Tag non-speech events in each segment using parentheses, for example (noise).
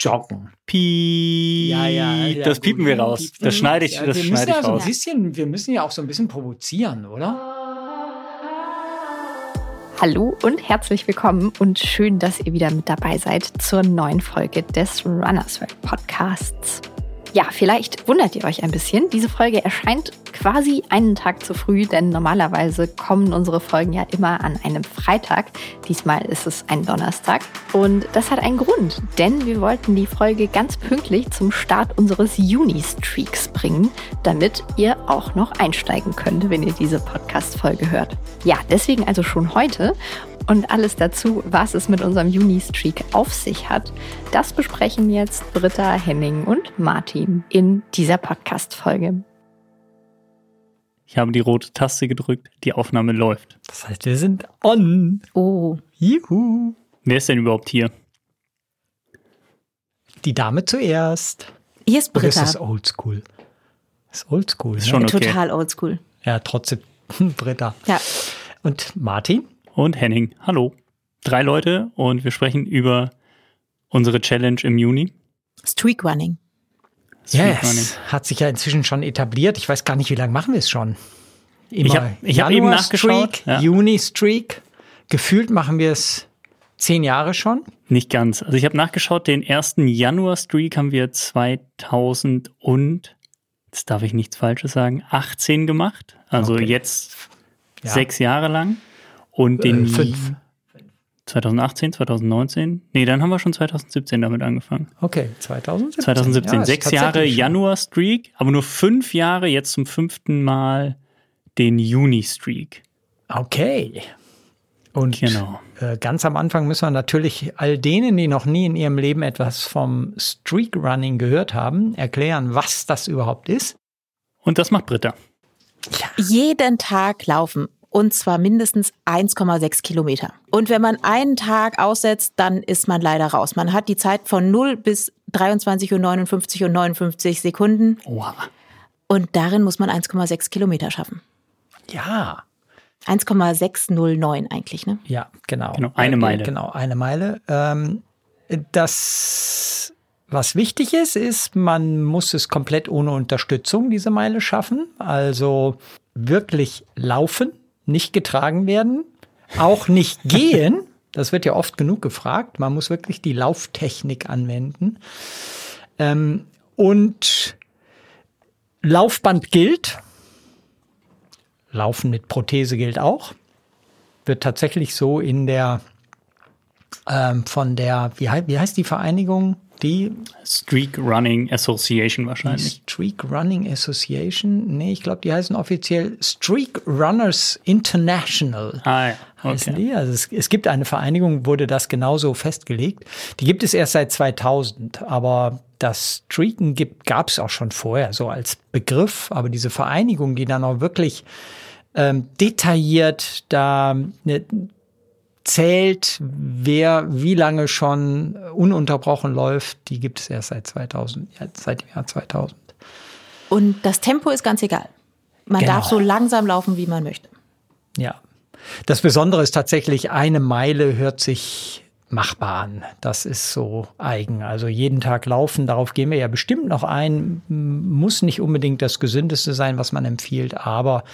joggen. Piep. Ja, ja, ja, das piepen gut. wir raus. Piepen. Das schneide ich, Ja, das wir schneide müssen ich ja so ein raus. bisschen, wir müssen ja auch so ein bisschen provozieren, oder? Hallo und herzlich willkommen und schön, dass ihr wieder mit dabei seid zur neuen Folge des Runners World Podcasts. Ja, vielleicht wundert ihr euch ein bisschen. Diese Folge erscheint quasi einen Tag zu früh, denn normalerweise kommen unsere Folgen ja immer an einem Freitag. Diesmal ist es ein Donnerstag. Und das hat einen Grund, denn wir wollten die Folge ganz pünktlich zum Start unseres Juni-Streaks bringen, damit ihr auch noch einsteigen könnt, wenn ihr diese Podcast-Folge hört. Ja, deswegen also schon heute. Und alles dazu, was es mit unserem Juni-Streak auf sich hat, das besprechen jetzt Britta, Henning und Martin in dieser Podcast-Folge. Ich habe die rote Taste gedrückt, die Aufnahme läuft. Das heißt, wir sind on. Oh, Juhu. Wer ist denn überhaupt hier? Die Dame zuerst. Hier ist Oder ist Britta. das oldschool? Ist oldschool, Ist ne? schon okay. Total oldschool. Ja, trotzdem (laughs) Britta. Ja. Und Martin? Und Henning. Hallo. Drei Leute und wir sprechen über unsere Challenge im Juni. Streak Running. Streak Running. Yes. Hat sich ja inzwischen schon etabliert. Ich weiß gar nicht, wie lange machen wir es schon? Immer Ich hab- ich hab eben nachgeschaut, Streak, ja. Juni-Streak. Gefühlt machen wir es zehn Jahre schon. Nicht ganz. Also ich habe nachgeschaut, den ersten Januar-Streak haben wir 2000 und, jetzt darf ich nichts Falsches sagen, 18 gemacht. Also Okay. jetzt Ja. sechs Jahre lang. Und den Äh, fünf. 2018, 2019? Nee, dann haben wir schon 2017 damit angefangen. Okay, 2017. 2017, Ja, sechs Jahre. Januar-Streak, aber nur fünf Jahre, jetzt zum fünften Mal den Juni-Streak. Okay. Und Genau. äh, ganz am Anfang müssen wir natürlich all denen, die noch nie in ihrem Leben etwas vom Streak Running gehört haben, erklären, was das überhaupt ist. Und das macht Britta. Jeden Tag laufen. Und zwar mindestens 1,6 Kilometer. Und wenn man einen Tag aussetzt, dann ist man leider raus. Man hat die Zeit von 0 bis 23.59 Uhr und 59 Sekunden. Oha. Und darin muss man 1,6 Kilometer schaffen. Ja. 1,609 eigentlich, ne? Ja, genau. Genau, eine Äh, Meile. Genau, eine Meile. Ähm, das, was wichtig ist, ist, man muss es komplett ohne Unterstützung, diese Meile schaffen. Also wirklich laufen, nicht getragen werden, auch nicht (laughs) gehen. Das wird ja oft genug gefragt. Man muss wirklich die Lauftechnik anwenden. Ähm, und Laufband gilt. Laufen mit Prothese gilt auch wird tatsächlich so in der ähm, von der, wie, wie heißt die Vereinigung? Die, Streak Running Association die wahrscheinlich. Streak Running Association? Nee, ich glaube, die heißen offiziell Streak Runners International. Ah ja, okay. die? Also es, es gibt eine Vereinigung, wurde das genauso festgelegt. Die gibt es erst seit 2000, aber das Streaken gab es auch schon vorher, so als Begriff. Aber diese Vereinigung, die dann auch wirklich ähm, detailliert da ne, zählt, wer wie lange schon ununterbrochen läuft, die gibt es erst seit 2000, ja, seit dem Jahr 2000. Und das Tempo ist ganz egal. Man Genau. darf so langsam laufen, wie man möchte. Ja. Das Besondere ist tatsächlich, eine Meile hört sich machbar an. Das ist so eigen. Also jeden Tag laufen, darauf gehen wir ja bestimmt noch ein. Muss nicht unbedingt das Gesündeste sein, was man empfiehlt, aber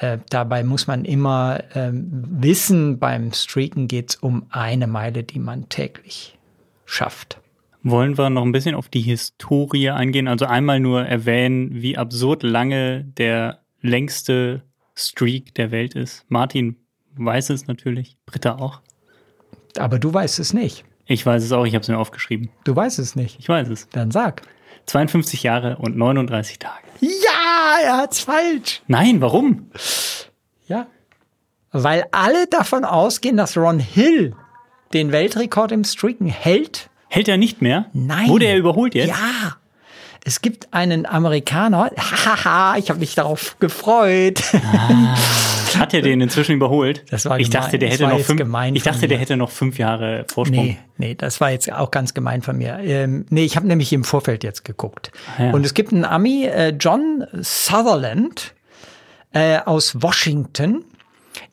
äh, dabei muss man immer ähm, wissen, beim Streaken geht es um eine Meile, die man täglich schafft. Wollen wir noch ein bisschen auf die Historie eingehen? Also einmal nur erwähnen, wie absurd lange der längste Streak der Welt ist. Martin weiß es natürlich, Britta auch. Aber du weißt es nicht. Ich weiß es auch, ich habe es mir aufgeschrieben. Du weißt es nicht. Ich weiß es. Dann sag. 52 Jahre und 39 Tage. Ja, er hat's falsch. Nein, warum? Ja. Weil alle davon ausgehen, dass Ron Hill den Weltrekord im Streaken hält. Hält er nicht mehr? Nein. Wurde er überholt jetzt? Ja. Es gibt einen Amerikaner, (laughs) hahaha, ich habe mich darauf gefreut. Hat er den inzwischen überholt? Das war ich gemein. dachte, der hätte noch fünf, ich dachte, der mir. hätte noch fünf Jahre Vorsprung. Nee, nee, das war jetzt auch ganz gemein von mir. Ähm, nee, ich habe nämlich im Vorfeld jetzt geguckt. Ah, ja. Und es gibt einen Ami, äh, John Sutherland äh, aus Washington.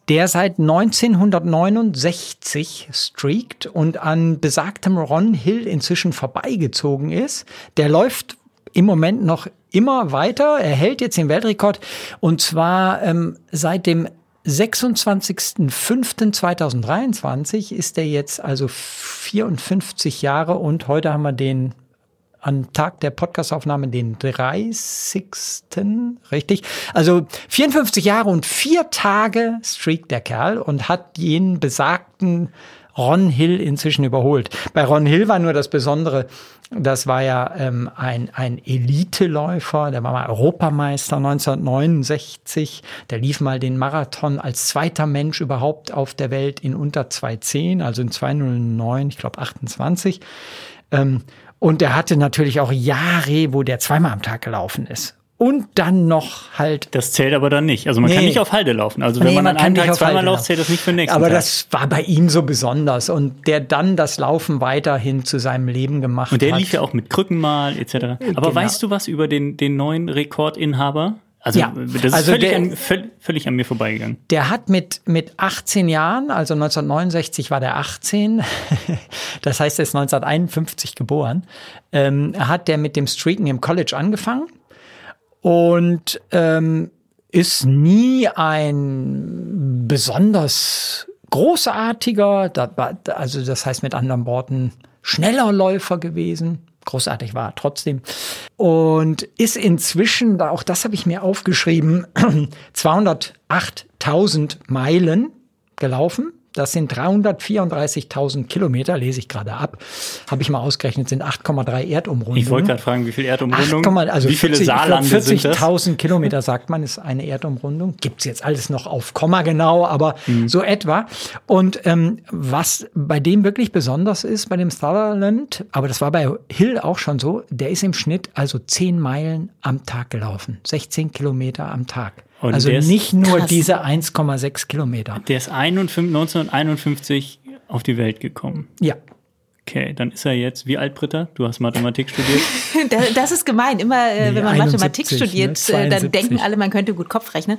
der seit 1969 streakt und an besagtem Ron Hill inzwischen vorbeigezogen ist. Der läuft im Moment noch immer weiter. Er hält jetzt den Weltrekord und zwar ähm, seit dem 26.05.2023 ist er jetzt also 54 Jahre und heute haben wir den am Tag der Podcastaufnahme den 30. Richtig? Also 54 Jahre und vier Tage streakt der Kerl und hat jenen besagten Ron Hill inzwischen überholt. Bei Ron Hill war nur das Besondere, das war ja ähm, ein, ein Eliteläufer, der war mal Europameister 1969, der lief mal den Marathon als zweiter Mensch überhaupt auf der Welt in unter 2.10, also in 2.09, ich glaube 28. Ähm, und der hatte natürlich auch Jahre, wo der zweimal am Tag gelaufen ist. Und dann noch halt. Das zählt aber dann nicht. Also man nee. kann nicht auf Halde laufen. Also wenn nee, man an einem Tag zweimal läuft, zählt das nicht für den nächsten Aber Tag. das war bei ihm so besonders. Und der dann das Laufen weiterhin zu seinem Leben gemacht hat. Und der hat. lief ja auch mit Krücken mal, etc. Aber genau. weißt du was über den, den neuen Rekordinhaber? Also ja, das ist also völlig, der, an, völlig, an, mir vorbeigegangen. Der hat mit, mit 18 Jahren, also 1969 war der 18, (laughs) das heißt, er ist 1951 geboren, ähm, hat der mit dem Streaken im College angefangen und ähm, ist nie ein besonders großartiger, also das heißt mit anderen Worten, schneller Läufer gewesen großartig war trotzdem. Und ist inzwischen, auch das habe ich mir aufgeschrieben, (clears throat) 208.000 Meilen gelaufen. Das sind 334.000 Kilometer, lese ich gerade ab. Habe ich mal ausgerechnet, sind 8,3 Erdumrundungen. Ich wollte gerade fragen, wie viel Erdumrundung? also wie viele 40, Saarlande 40.000 Kilometer sagt man, ist eine Erdumrundung. Gibt's jetzt alles noch auf Komma genau, aber mhm. so etwa. Und ähm, was bei dem wirklich besonders ist, bei dem Sutherland, aber das war bei Hill auch schon so, der ist im Schnitt also 10 Meilen am Tag gelaufen. 16 Kilometer am Tag. Und also nicht nur krass. diese 1,6 Kilometer. Der ist 1951 auf die Welt gekommen. Ja. Okay, dann ist er jetzt, wie alt, Britta? Du hast Mathematik studiert. (laughs) das ist gemein. Immer, äh, nee, wenn man 71, Mathematik ne? studiert, ne? dann denken alle, man könnte gut Kopf rechnen.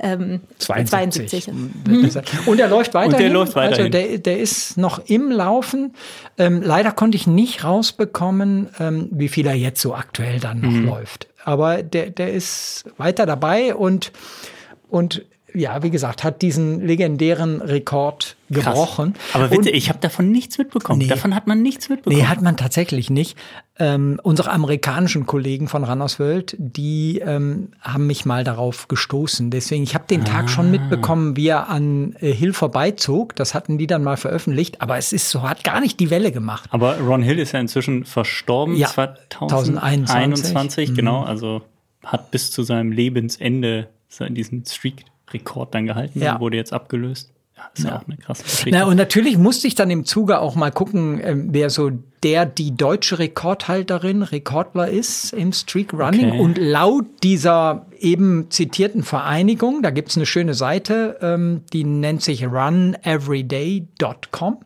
Ähm, 72. 72. Mhm. Und er läuft weiter. Und der läuft weiter. Also der, der ist noch im Laufen. Ähm, leider konnte ich nicht rausbekommen, ähm, wie viel er jetzt so aktuell dann noch mhm. läuft. Aber der, der ist weiter dabei und, und ja, wie gesagt, hat diesen legendären Rekord gebrochen. Krass. Aber bitte, ich habe davon nichts mitbekommen. Nee, davon hat man nichts mitbekommen. Nee, hat man tatsächlich nicht. Ähm, unsere amerikanischen Kollegen von Runners World, die ähm, haben mich mal darauf gestoßen. Deswegen, ich habe den ah. Tag schon mitbekommen, wie er an äh, Hill vorbeizog. Das hatten die dann mal veröffentlicht, aber es ist so, hat gar nicht die Welle gemacht. Aber Ron Hill ist ja inzwischen verstorben, ja, 2021. Mhm. Genau, also hat bis zu seinem Lebensende diesen Streak Rekord dann gehalten ja. wurde jetzt abgelöst. Ja, ist ja. ja auch eine krasse Geschichte. Na, und natürlich musste ich dann im Zuge auch mal gucken, ähm, wer so der die deutsche Rekordhalterin, Rekordler ist im Streak Running. Okay. Und laut dieser eben zitierten Vereinigung, da gibt's eine schöne Seite, ähm, die nennt sich runeveryday.com,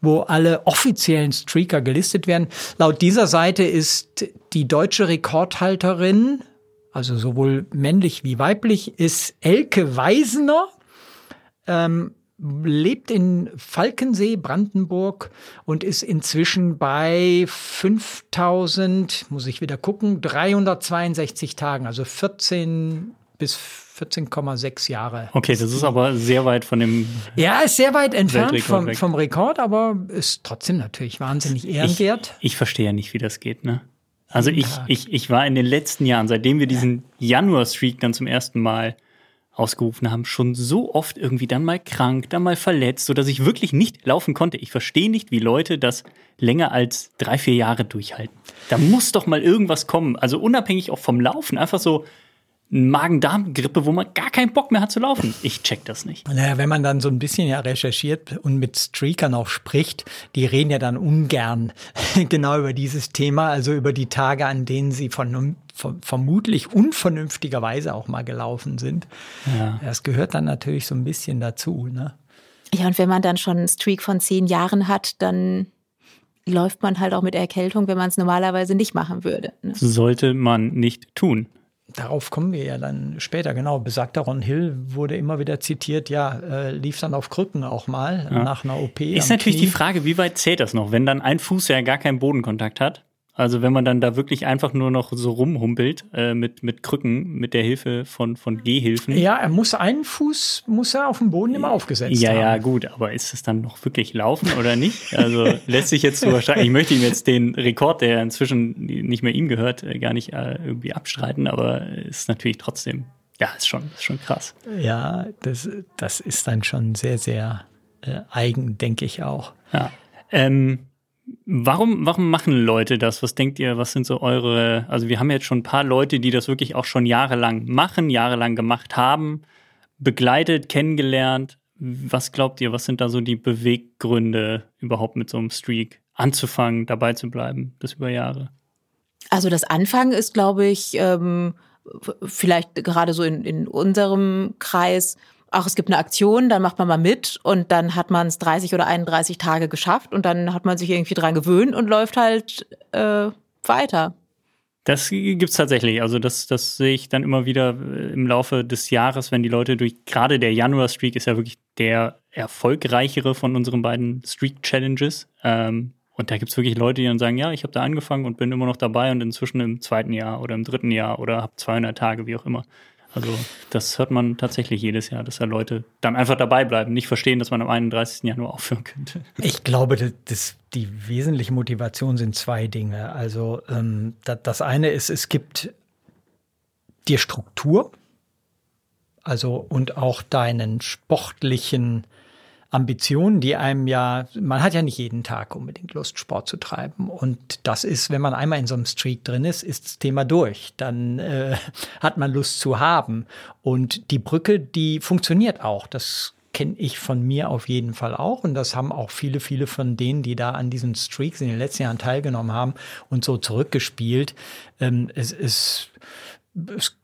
wo alle offiziellen Streaker gelistet werden. Laut dieser Seite ist die deutsche Rekordhalterin also sowohl männlich wie weiblich, ist Elke Weisener, ähm, lebt in Falkensee, Brandenburg und ist inzwischen bei 5000, muss ich wieder gucken, 362 Tagen, also 14 bis 14,6 Jahre. Okay, das ist aber sehr weit von dem. Ja, ist sehr weit entfernt vom, vom Rekord, aber ist trotzdem natürlich wahnsinnig ehrenwert. Ich, ich verstehe ja nicht, wie das geht, ne? Also ich, ich, ich war in den letzten Jahren, seitdem wir diesen Januar-Streak dann zum ersten Mal ausgerufen haben, schon so oft irgendwie dann mal krank, dann mal verletzt, so dass ich wirklich nicht laufen konnte. Ich verstehe nicht, wie Leute das länger als drei, vier Jahre durchhalten. Da muss doch mal irgendwas kommen. Also unabhängig auch vom Laufen, einfach so Magen-Darm-Grippe, wo man gar keinen Bock mehr hat zu laufen. Ich check das nicht. Naja, wenn man dann so ein bisschen ja recherchiert und mit Streakern auch spricht, die reden ja dann ungern (laughs) genau über dieses Thema, also über die Tage, an denen sie von, von vermutlich unvernünftigerweise auch mal gelaufen sind. Ja. Das gehört dann natürlich so ein bisschen dazu. Ne? Ja, und wenn man dann schon einen Streak von zehn Jahren hat, dann läuft man halt auch mit Erkältung, wenn man es normalerweise nicht machen würde. Ne? Sollte man nicht tun. Darauf kommen wir ja dann später. Genau, besagter Ron Hill wurde immer wieder zitiert, ja, äh, lief dann auf Krücken auch mal ja. nach einer OP. Ist natürlich Knie. die Frage, wie weit zählt das noch, wenn dann ein Fuß ja gar keinen Bodenkontakt hat? Also wenn man dann da wirklich einfach nur noch so rumhumpelt äh, mit, mit Krücken, mit der Hilfe von, von Gehhilfen. Ja, er muss einen Fuß, muss er auf dem Boden immer aufgesetzt ja, haben. Ja, ja, gut, aber ist es dann noch wirklich laufen oder nicht? Also (laughs) lässt sich jetzt so wahrscheinlich, ich möchte ihm jetzt den Rekord, der inzwischen nicht mehr ihm gehört, äh, gar nicht äh, irgendwie abstreiten, aber ist natürlich trotzdem, ja, ist schon, ist schon krass. Ja, das, das ist dann schon sehr, sehr äh, eigen, denke ich auch. Ja. Ähm, Warum, warum machen Leute das? Was denkt ihr, was sind so eure, also wir haben jetzt schon ein paar Leute, die das wirklich auch schon jahrelang machen, jahrelang gemacht haben, begleitet, kennengelernt. Was glaubt ihr, was sind da so die Beweggründe, überhaupt mit so einem Streak anzufangen, dabei zu bleiben, das über Jahre? Also das Anfangen ist, glaube ich, ähm, vielleicht gerade so in, in unserem Kreis ach, es gibt eine Aktion, dann macht man mal mit und dann hat man es 30 oder 31 Tage geschafft und dann hat man sich irgendwie dran gewöhnt und läuft halt äh, weiter. Das gibt's tatsächlich. Also das, das sehe ich dann immer wieder äh, im Laufe des Jahres, wenn die Leute durch, gerade der Januar-Streak ist ja wirklich der erfolgreichere von unseren beiden Streak-Challenges. Ähm, und da gibt's wirklich Leute, die dann sagen, ja, ich habe da angefangen und bin immer noch dabei und inzwischen im zweiten Jahr oder im dritten Jahr oder habe 200 Tage, wie auch immer. Also das hört man tatsächlich jedes Jahr, dass da Leute dann einfach dabei bleiben, nicht verstehen, dass man am 31. Januar aufhören könnte. Ich glaube, das, das die wesentliche Motivation sind zwei Dinge. Also ähm, das, das eine ist, es gibt dir Struktur, also und auch deinen sportlichen Ambitionen, die einem ja, man hat ja nicht jeden Tag unbedingt Lust, Sport zu treiben. Und das ist, wenn man einmal in so einem Streak drin ist, ist das Thema durch. Dann äh, hat man Lust zu haben. Und die Brücke, die funktioniert auch. Das kenne ich von mir auf jeden Fall auch. Und das haben auch viele, viele von denen, die da an diesen Streaks in den letzten Jahren teilgenommen haben und so zurückgespielt. Ähm, es ist, es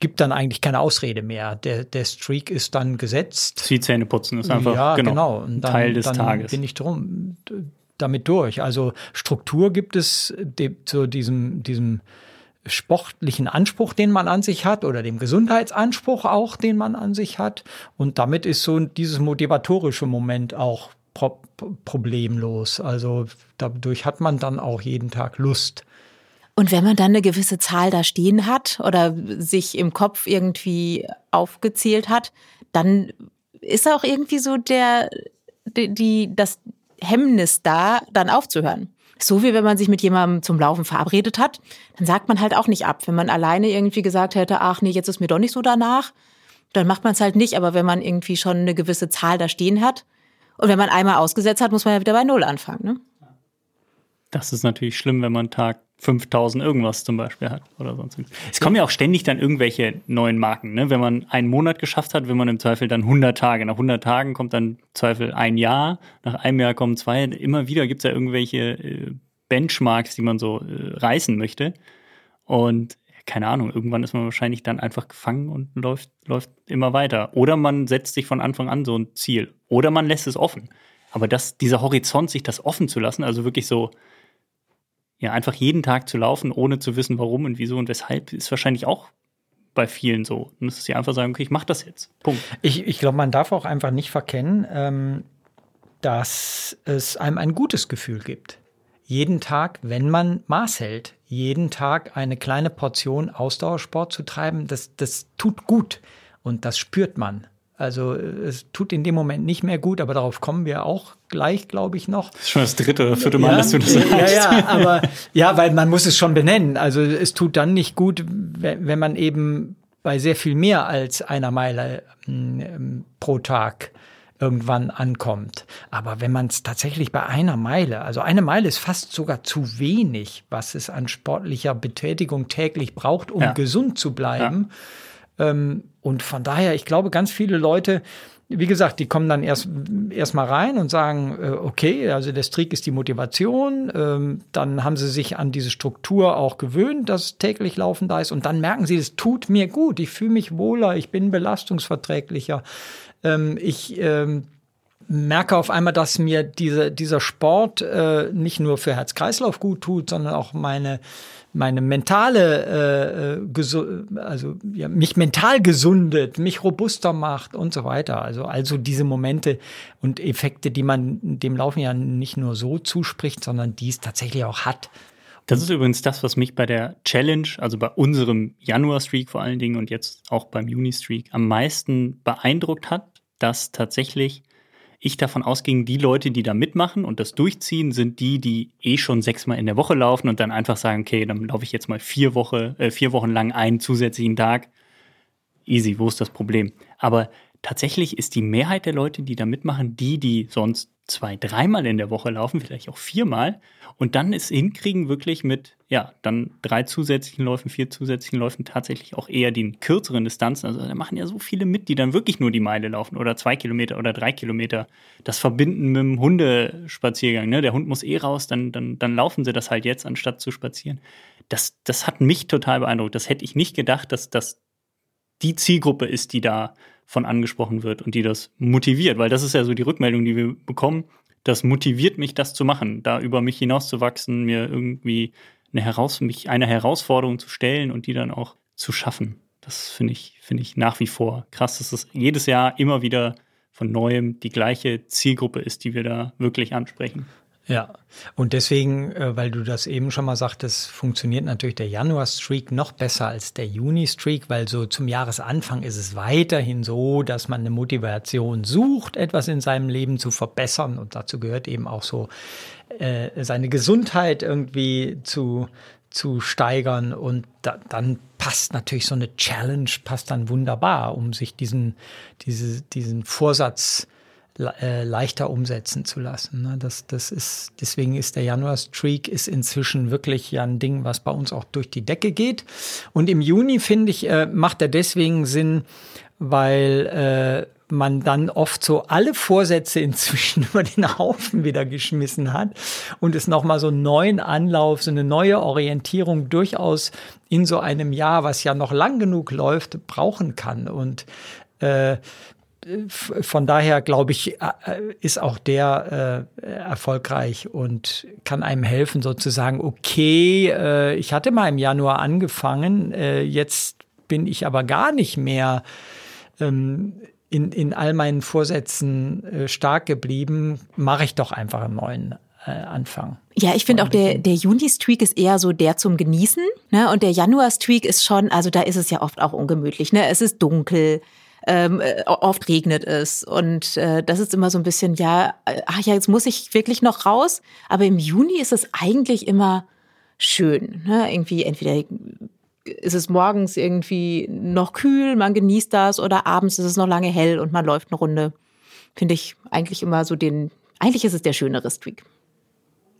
gibt dann eigentlich keine Ausrede mehr. Der, der Streak ist dann gesetzt. Zähne putzen ist einfach ja, genau. genau. Und dann, Teil des dann Tages. bin ich drum, damit durch. Also Struktur gibt es zu diesem, diesem sportlichen Anspruch, den man an sich hat, oder dem Gesundheitsanspruch auch, den man an sich hat. Und damit ist so dieses motivatorische Moment auch pro problemlos. Also dadurch hat man dann auch jeden Tag Lust. Und wenn man dann eine gewisse Zahl da stehen hat oder sich im Kopf irgendwie aufgezählt hat, dann ist auch irgendwie so der, die, die, das Hemmnis da, dann aufzuhören. So wie wenn man sich mit jemandem zum Laufen verabredet hat, dann sagt man halt auch nicht ab. Wenn man alleine irgendwie gesagt hätte, ach nee, jetzt ist mir doch nicht so danach, dann macht man es halt nicht. Aber wenn man irgendwie schon eine gewisse Zahl da stehen hat und wenn man einmal ausgesetzt hat, muss man ja wieder bei Null anfangen. Ne? Das ist natürlich schlimm, wenn man Tag 5000 irgendwas zum Beispiel hat oder sonst. Es kommen ja auch ständig dann irgendwelche neuen Marken. Ne? Wenn man einen Monat geschafft hat, will man im Zweifel dann 100 Tage. Nach 100 Tagen kommt dann im Zweifel ein Jahr. Nach einem Jahr kommen zwei. Immer wieder gibt es ja irgendwelche äh, Benchmarks, die man so äh, reißen möchte. Und keine Ahnung, irgendwann ist man wahrscheinlich dann einfach gefangen und läuft, läuft immer weiter. Oder man setzt sich von Anfang an so ein Ziel. Oder man lässt es offen. Aber das, dieser Horizont, sich das offen zu lassen, also wirklich so, ja, einfach jeden Tag zu laufen, ohne zu wissen, warum und wieso und weshalb, ist wahrscheinlich auch bei vielen so. Es ist ja einfach sagen, okay, ich mache das jetzt. Punkt. Ich, ich glaube, man darf auch einfach nicht verkennen, ähm, dass es einem ein gutes Gefühl gibt. Jeden Tag, wenn man Maß hält, jeden Tag eine kleine Portion Ausdauersport zu treiben, das, das tut gut und das spürt man. Also es tut in dem Moment nicht mehr gut, aber darauf kommen wir auch gleich, glaube ich, noch. Das ist schon das dritte oder vierte Mal, ja, dass du das sagst. Ja, ja, (laughs) aber ja, weil man muss es schon benennen. Also es tut dann nicht gut, wenn man eben bei sehr viel mehr als einer Meile ähm, pro Tag irgendwann ankommt. Aber wenn man es tatsächlich bei einer Meile, also eine Meile ist fast sogar zu wenig, was es an sportlicher Betätigung täglich braucht, um ja. gesund zu bleiben. Ja ähm, und von daher, ich glaube, ganz viele Leute, wie gesagt, die kommen dann erst erst mal rein und sagen, äh, okay, also der Streak ist die Motivation. Ähm, dann haben sie sich an diese Struktur auch gewöhnt, dass täglich Laufen da ist. Und dann merken sie, es tut mir gut. Ich fühle mich wohler, ich bin belastungsverträglicher. Ähm, ich ähm, merke auf einmal, dass mir diese, dieser Sport äh, nicht nur für Herz-Kreislauf gut tut, sondern auch meine meine mentale, äh, äh also ja, mich mental gesundet, mich robuster macht und so weiter. Also also diese Momente und Effekte, die man dem Laufen ja nicht nur so zuspricht, sondern die es tatsächlich auch hat. Das ist übrigens das, was mich bei der Challenge, also bei unserem Januar-Streak vor allen Dingen und jetzt auch beim Juni-Streak am meisten beeindruckt hat, dass tatsächlich ich davon ausging, die Leute, die da mitmachen und das durchziehen, sind die, die eh schon sechsmal in der Woche laufen und dann einfach sagen, okay, dann laufe ich jetzt mal vier, Woche, äh, vier Wochen lang einen zusätzlichen Tag. Easy, wo ist das Problem? Aber tatsächlich ist die Mehrheit der Leute, die da mitmachen, die, die sonst zwei, dreimal in der Woche laufen, vielleicht auch viermal und dann es hinkriegen, wirklich mit, ja, dann drei zusätzlichen Läufen, vier zusätzlichen Läufen tatsächlich auch eher den kürzeren Distanzen. Also da machen ja so viele mit, die dann wirklich nur die Meile laufen oder zwei Kilometer oder drei Kilometer. Das verbinden mit dem Hundespaziergang. Ne? Der Hund muss eh raus, dann, dann, dann laufen sie das halt jetzt, anstatt zu spazieren. Das, das hat mich total beeindruckt. Das hätte ich nicht gedacht, dass das die Zielgruppe ist, die da von angesprochen wird und die das motiviert, weil das ist ja so die Rückmeldung, die wir bekommen. Das motiviert mich, das zu machen, da über mich hinauszuwachsen, mir irgendwie eine, Heraus mich eine Herausforderung zu stellen und die dann auch zu schaffen. Das finde ich, finde ich nach wie vor krass, dass es jedes Jahr immer wieder von neuem die gleiche Zielgruppe ist, die wir da wirklich ansprechen. Ja, und deswegen, äh, weil du das eben schon mal sagtest, funktioniert natürlich der Januar-Streak noch besser als der Juni-Streak, weil so zum Jahresanfang ist es weiterhin so, dass man eine Motivation sucht, etwas in seinem Leben zu verbessern. Und dazu gehört eben auch so, äh, seine Gesundheit irgendwie zu, zu steigern. Und da, dann passt natürlich so eine Challenge, passt dann wunderbar, um sich diesen, diese, diesen Vorsatz äh, leichter umsetzen zu lassen. Ne? Das, das ist, deswegen ist der Januar-Streak inzwischen wirklich ja ein Ding, was bei uns auch durch die Decke geht. Und im Juni, finde ich, äh, macht er deswegen Sinn, weil äh, man dann oft so alle Vorsätze (laughs) inzwischen über den Haufen wieder geschmissen hat und es nochmal so einen neuen Anlauf, so eine neue Orientierung durchaus in so einem Jahr, was ja noch lang genug läuft, brauchen kann. Und äh, von daher glaube ich, ist auch der äh, erfolgreich und kann einem helfen, sozusagen, okay, äh, ich hatte mal im Januar angefangen, äh, jetzt bin ich aber gar nicht mehr ähm, in, in all meinen Vorsätzen äh, stark geblieben, mache ich doch einfach einen neuen äh, Anfang. Ja, ich finde auch der, der Juni-Streak ist eher so der zum Genießen. Ne? Und der Januar-Streak ist schon, also da ist es ja oft auch ungemütlich. Ne? Es ist dunkel, ähm, äh, oft regnet es. Und äh, das ist immer so ein bisschen, ja, äh, ach ja, jetzt muss ich wirklich noch raus. Aber im Juni ist es eigentlich immer schön. Ne? Irgendwie entweder ist es morgens irgendwie noch kühl, man genießt das, oder abends ist es noch lange hell und man läuft eine Runde. Finde ich eigentlich immer so den, eigentlich ist es der schönere Streak.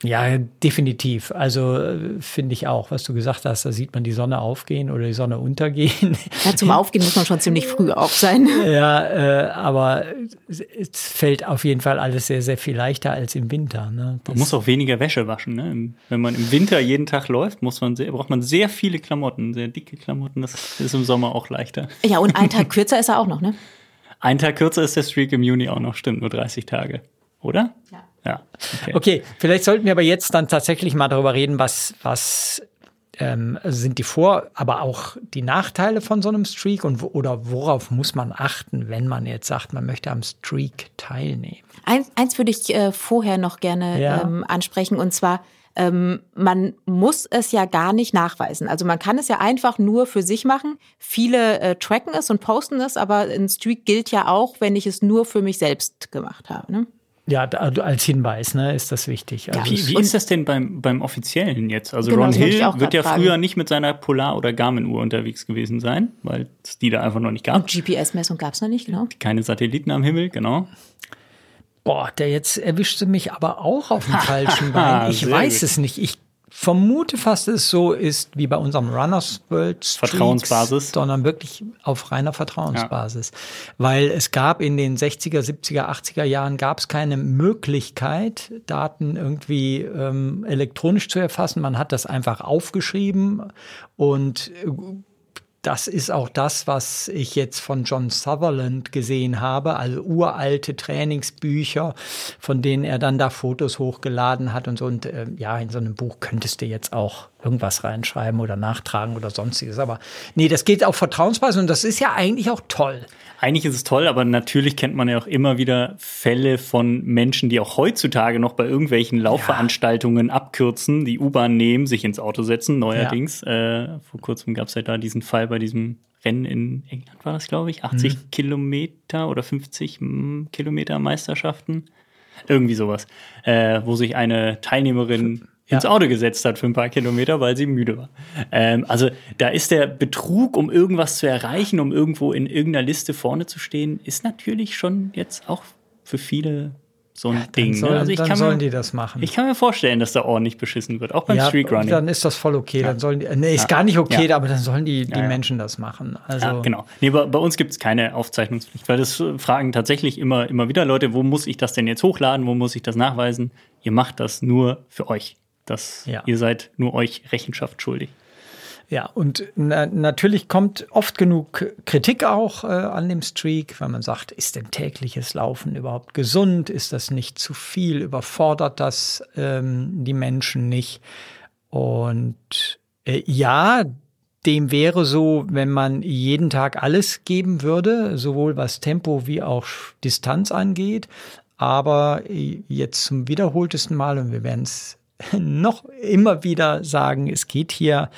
Ja, definitiv. Also äh, finde ich auch, was du gesagt hast, da sieht man die Sonne aufgehen oder die Sonne untergehen. (laughs) Ja, zum Aufgehen muss man schon ziemlich früh auf sein. (laughs) Ja, äh, aber es fällt auf jeden Fall alles sehr, sehr viel leichter als im Winter. Ne? Man muss auch weniger Wäsche waschen. Ne? Wenn man im Winter jeden Tag läuft, muss man sehr, braucht man sehr viele Klamotten, sehr dicke Klamotten. Das ist im Sommer auch leichter. Ja, und ein Tag (laughs) kürzer ist er auch noch, ne? Ein Tag kürzer ist der Streak im Juni auch noch, stimmt, nur 30 Tage. Oder? Ja. Ja. Okay. okay, vielleicht sollten wir aber jetzt dann tatsächlich mal darüber reden, was, was ähm, sind die Vor-, aber auch die Nachteile von so einem Streak und oder worauf muss man achten, wenn man jetzt sagt, man möchte am Streak teilnehmen? Eins, eins würde ich äh, vorher noch gerne ja. ähm, ansprechen und zwar ähm, man muss es ja gar nicht nachweisen. Also man kann es ja einfach nur für sich machen. Viele äh, tracken es und posten es, aber ein Streak gilt ja auch, wenn ich es nur für mich selbst gemacht habe. Ne? Ja, als Hinweis ne, ist das wichtig. Also wie, wie ist das denn beim, beim Offiziellen jetzt? Also genau, Ron Hill wird ja fragen. früher nicht mit seiner Polar- oder Garmin-Uhr unterwegs gewesen sein, weil es die da einfach noch nicht gab. Und GPS-Messung gab es noch nicht, genau. Keine Satelliten am Himmel, genau. Boah, der jetzt erwischte mich aber auch auf dem (laughs) falschen Bein. Ich weiß gut. es nicht. Ich vermute fast, dass es so ist wie bei unserem Runners World Streaks, Vertrauensbasis, sondern wirklich auf reiner Vertrauensbasis. Ja. Weil es gab in den 60er, 70er, 80er Jahren gab es keine Möglichkeit, Daten irgendwie ähm, elektronisch zu erfassen. Man hat das einfach aufgeschrieben und das ist auch das, was ich jetzt von John Sutherland gesehen habe, also uralte Trainingsbücher, von denen er dann da Fotos hochgeladen hat und so. Und äh, ja, in so einem Buch könntest du jetzt auch irgendwas reinschreiben oder nachtragen oder sonstiges. Aber nee, das geht auf Vertrauensbasis und das ist ja eigentlich auch toll. Eigentlich ist es toll, aber natürlich kennt man ja auch immer wieder Fälle von Menschen, die auch heutzutage noch bei irgendwelchen Laufveranstaltungen ja. abkürzen, die U-Bahn nehmen, sich ins Auto setzen, neuerdings. Ja. Äh, vor kurzem gab es ja da diesen Fall bei diesem Rennen in England, war das, glaube ich, 80 mhm. Kilometer oder 50 hm, Kilometer Meisterschaften. Irgendwie sowas, äh, wo sich eine Teilnehmerin (laughs) ja. ins Auto gesetzt hat für ein paar Kilometer, weil sie müde war. Ähm, also da ist der Betrug, um irgendwas zu erreichen, um irgendwo in irgendeiner Liste vorne zu stehen, ist natürlich schon jetzt auch für viele so ein ja, Ding. Ne? also dann sollen mir, die das machen. Ich kann mir vorstellen, dass da ordentlich beschissen wird, auch beim ja, Streakrunning. Dann ist das voll okay. Dann sollen die, nee, ist gar nicht okay, aber dann sollen die, die Menschen das machen. Also ja, genau. Nee, bei, bei uns gibt es keine Aufzeichnungspflicht, weil das fragen tatsächlich immer, immer wieder Leute, wo muss ich das denn jetzt hochladen, wo muss ich das nachweisen? Ihr macht das nur für euch. Das, ja. Ihr seid nur euch Rechenschaft schuldig. Ja, und na, natürlich kommt oft genug Kritik auch äh, an dem Streak, weil man sagt, ist denn tägliches Laufen überhaupt gesund? Ist das nicht zu viel? Überfordert das ähm, die Menschen nicht? Und äh, ja, dem wäre so, wenn man jeden Tag alles geben würde, sowohl was Tempo wie auch Distanz angeht. Aber äh, jetzt zum wiederholtesten Mal, und wir werden es (laughs) noch immer wieder sagen, es geht hier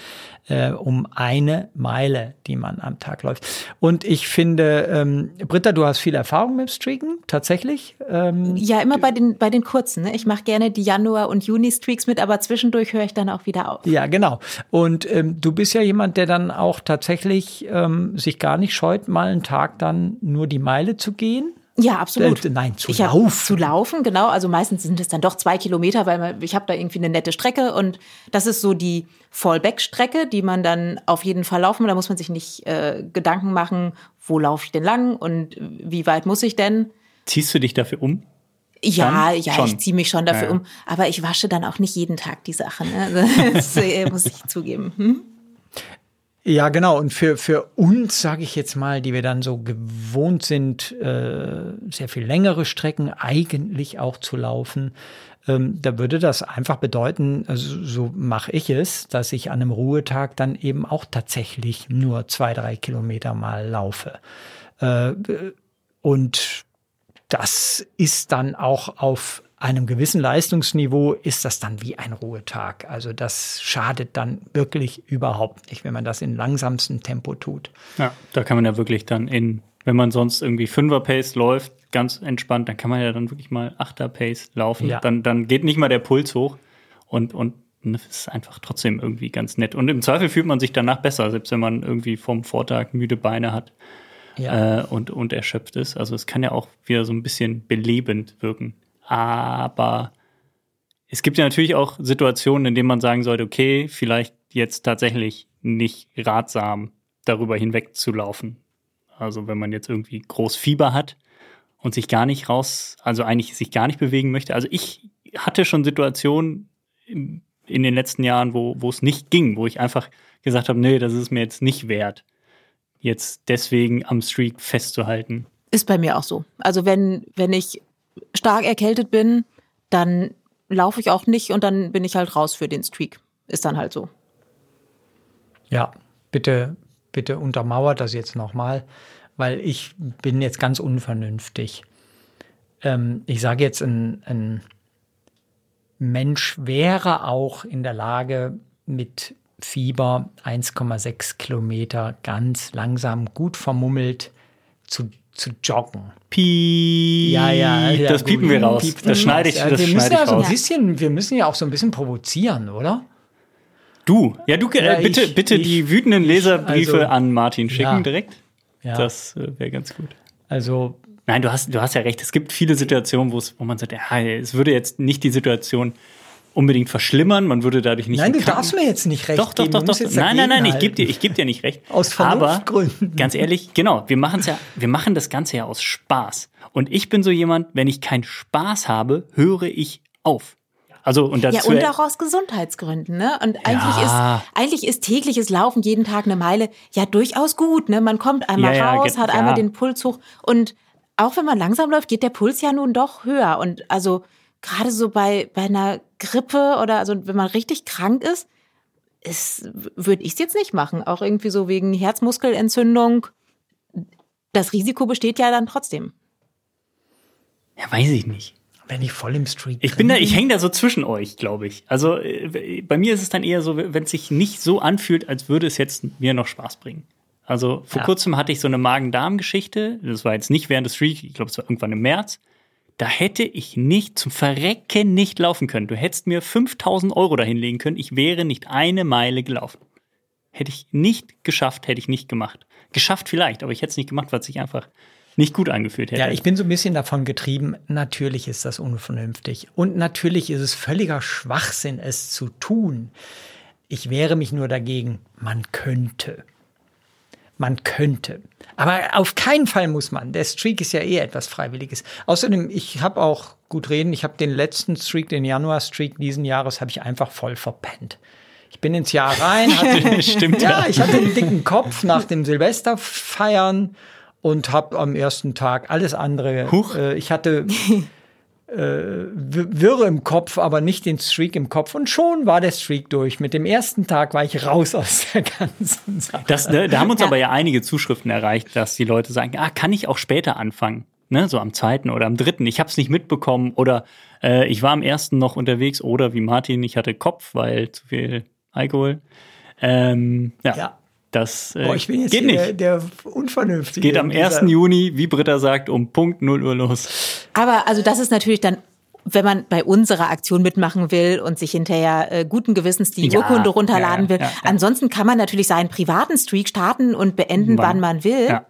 äh, um eine Meile, die man am Tag läuft. Und ich finde, ähm, Britta, du hast viel Erfahrung mit Streaken, tatsächlich. Ähm, ja, immer bei den, bei den kurzen. Ne? Ich mache gerne die Januar- und Juni-Streaks mit, aber zwischendurch höre ich dann auch wieder auf. Ja, genau. Und ähm, du bist ja jemand, der dann auch tatsächlich ähm, sich gar nicht scheut, mal einen Tag dann nur die Meile zu gehen. Ja, absolut. Äh, nein, zu ich laufen. Zu laufen, genau. Also meistens sind es dann doch zwei Kilometer, weil man, ich habe da irgendwie eine nette Strecke und das ist so die Fallback-Strecke, die man dann auf jeden Fall laufen. Da muss man sich nicht äh, Gedanken machen, wo laufe ich denn lang und wie weit muss ich denn. Ziehst du dich dafür um? Ja, dann? ja, schon. ich ziehe mich schon dafür ja, um. Aber ich wasche dann auch nicht jeden Tag die Sachen. Ne? (laughs) Das äh, muss ich zugeben. Hm? Ja, genau. Und für, für uns, sage ich jetzt mal, die wir dann so gewohnt sind, äh, sehr viel längere Strecken eigentlich auch zu laufen, ähm, da würde das einfach bedeuten, also so mache ich es, dass ich an einem Ruhetag dann eben auch tatsächlich nur zwei, drei Kilometer mal laufe. Äh, und das ist dann auch auf einem gewissen Leistungsniveau ist das dann wie ein Ruhetag. Also das schadet dann wirklich überhaupt nicht, wenn man das in langsamstem Tempo tut. Ja, da kann man ja wirklich dann in, wenn man sonst irgendwie Fünfer-Pace läuft, ganz entspannt, dann kann man ja dann wirklich mal Achter-Pace laufen. Ja. Dann, dann geht nicht mal der Puls hoch und, und es ist einfach trotzdem irgendwie ganz nett. Und im Zweifel fühlt man sich danach besser, selbst wenn man irgendwie vom Vortag müde Beine hat ja. äh, und, und erschöpft ist. Also es kann ja auch wieder so ein bisschen belebend wirken. Aber es gibt ja natürlich auch Situationen, in denen man sagen sollte, okay, vielleicht jetzt tatsächlich nicht ratsam, darüber hinweg zu laufen. Also wenn man jetzt irgendwie groß Fieber hat und sich gar nicht raus, also eigentlich sich gar nicht bewegen möchte. Also ich hatte schon Situationen in, in den letzten Jahren, wo, wo es nicht ging, wo ich einfach gesagt habe, nee, das ist mir jetzt nicht wert, jetzt deswegen am Streak festzuhalten. Ist bei mir auch so. Also wenn, wenn ich stark erkältet bin, dann laufe ich auch nicht und dann bin ich halt raus für den Streak. Ist dann halt so. Ja, bitte, bitte untermauert das jetzt nochmal, weil ich bin jetzt ganz unvernünftig. Ähm, ich sage jetzt, ein, ein Mensch wäre auch in der Lage, mit Fieber 1,6 Kilometer ganz langsam, gut vermummelt zu zu joggen. Piep. Ja, ja, ja das piepen wir raus. Piep, das schneide ich, das wir müssen ja so ein bisschen, wir müssen ja auch so ein bisschen provozieren, oder? Du, ja, du, äh, äh, bitte, ich, bitte ich, die wütenden Leserbriefe also, an Martin schicken ja, direkt. Ja. Das äh, wäre ganz gut. Also. Nein, du hast, du hast ja recht. Es gibt viele Situationen, wo man sagt, ja, es würde jetzt nicht die Situation unbedingt verschlimmern. Man würde dadurch nicht. Nein, du darfst mir jetzt nicht recht doch, doch, geben. Doch, doch, doch. Nein, nein, nein, ich gebe dir, ich geb dir nicht recht. Aus Vernunftgründen. Aber ganz ehrlich, genau, wir machen ja, wir machen das Ganze ja aus Spaß. Und ich bin so jemand, wenn ich keinen Spaß habe, höre ich auf. Also und dazu ja, und auch aus Gesundheitsgründen, ne? Und eigentlich ja. ist eigentlich ist tägliches Laufen jeden Tag eine Meile ja durchaus gut, ne? Man kommt einmal ja, raus, hat einmal den Puls hoch und auch wenn man langsam läuft, geht der Puls ja nun doch höher und also gerade so bei bei einer Grippe oder also wenn man richtig krank ist, ist würde ich es jetzt nicht machen, auch irgendwie so wegen Herzmuskelentzündung. Das Risiko besteht ja dann trotzdem. Ja, weiß ich nicht. Wenn ich voll im Streak Ich bin da, ich hänge da so zwischen euch, glaube ich. Also äh, bei mir ist es dann eher so, wenn es sich nicht so anfühlt, als würde es jetzt mir noch Spaß bringen. Also vor ja. kurzem hatte ich so eine Magen-Darm-Geschichte. Das war jetzt nicht während des Streak, ich glaube, es war irgendwann im März. Da hätte ich nicht zum Verrecken nicht laufen können. Du hättest mir 5000 Euro dahinlegen können. Ich wäre nicht eine Meile gelaufen. Hätte ich nicht geschafft, hätte ich nicht gemacht. Geschafft vielleicht, aber ich hätte es nicht gemacht, weil es sich einfach nicht gut angefühlt hätte. Ja, ich bin so ein bisschen davon getrieben, natürlich ist das unvernünftig. Und natürlich ist es völliger Schwachsinn, es zu tun. Ich wehre mich nur dagegen, man könnte. Man könnte. Aber auf keinen Fall muss man. Der Streak ist ja eh etwas Freiwilliges. Außerdem, ich habe auch gut reden, ich habe den letzten Streak, den Januar-Streak diesen Jahres, habe ich einfach voll verpennt. Ich bin ins Jahr rein, (laughs) hatte, Stimmt, ja, ja, ich hatte einen dicken Kopf nach dem Silvesterfeiern und habe am ersten Tag alles andere. Huch. Äh, ich hatte (laughs) äh, Wirre im Kopf, aber nicht den Streak im Kopf. Und schon war der Streak durch. Mit dem ersten Tag war ich raus (laughs) aus der ganzen Sache. Das, ne, da haben uns ja. aber ja einige Zuschriften erreicht, dass die Leute sagen, ah, kann ich auch später anfangen? Ne, so am zweiten oder am dritten. Ich habe es nicht mitbekommen oder äh, ich war am ersten noch unterwegs oder wie Martin, ich hatte Kopf, weil zu viel Alkohol. Ähm, ja. ja. Das äh, Boah, ich bin jetzt geht nicht. Der, der Unvernünftige. Geht am 1. Juni, wie Britta sagt, um Punkt 0 Uhr los. Aber also das ist natürlich dann wenn man bei unserer Aktion mitmachen will und sich hinterher äh, guten Gewissens die ja, Urkunde runterladen will. Ja, ja, Ansonsten kann man natürlich seinen privaten Streak starten und beenden, wann, wann man will.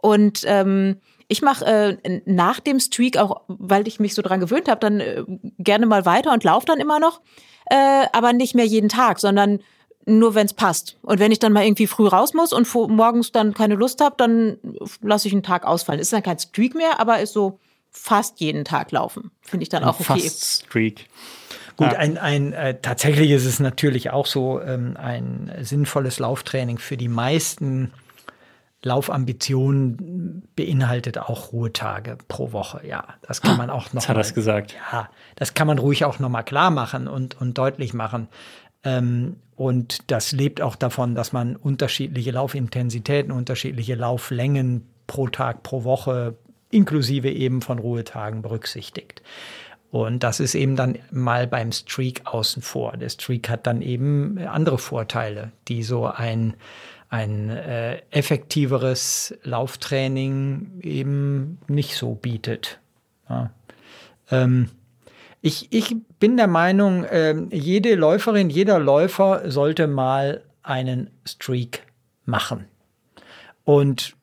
Und ähm, ich mache äh, nach dem Streak auch, weil ich mich so dran gewöhnt habe, dann äh, gerne mal weiter und laufe dann immer noch, äh, aber nicht mehr jeden Tag, sondern nur wenn es passt. Und wenn ich dann mal irgendwie früh raus muss und morgens dann keine Lust habe, dann lasse ich einen Tag ausfallen. Ist dann kein Streak mehr, aber ist so fast jeden Tag laufen. Finde ich dann auch okay. Fast Streak. Gut, ja. ein, ein äh, tatsächlich ist es natürlich auch so ähm, ein sinnvolles Lauftraining für die meisten Laufambitionen beinhaltet auch Ruhetage pro Woche. Ja, das kann man auch noch. Das hat er gesagt. Ja, das kann man ruhig auch noch mal klar machen und, und deutlich machen. Ähm, und das lebt auch davon, dass man unterschiedliche Laufintensitäten, unterschiedliche Lauflängen pro Tag, pro Woche, inklusive eben von Ruhetagen berücksichtigt. Und das ist eben dann mal beim Streak außen vor. Der Streak hat dann eben andere Vorteile, die so ein, ein äh, effektiveres Lauftraining eben nicht so bietet. Ja. Ähm, ich, ich bin der Meinung, äh, jede Läuferin, jeder Läufer sollte mal einen Streak machen. Und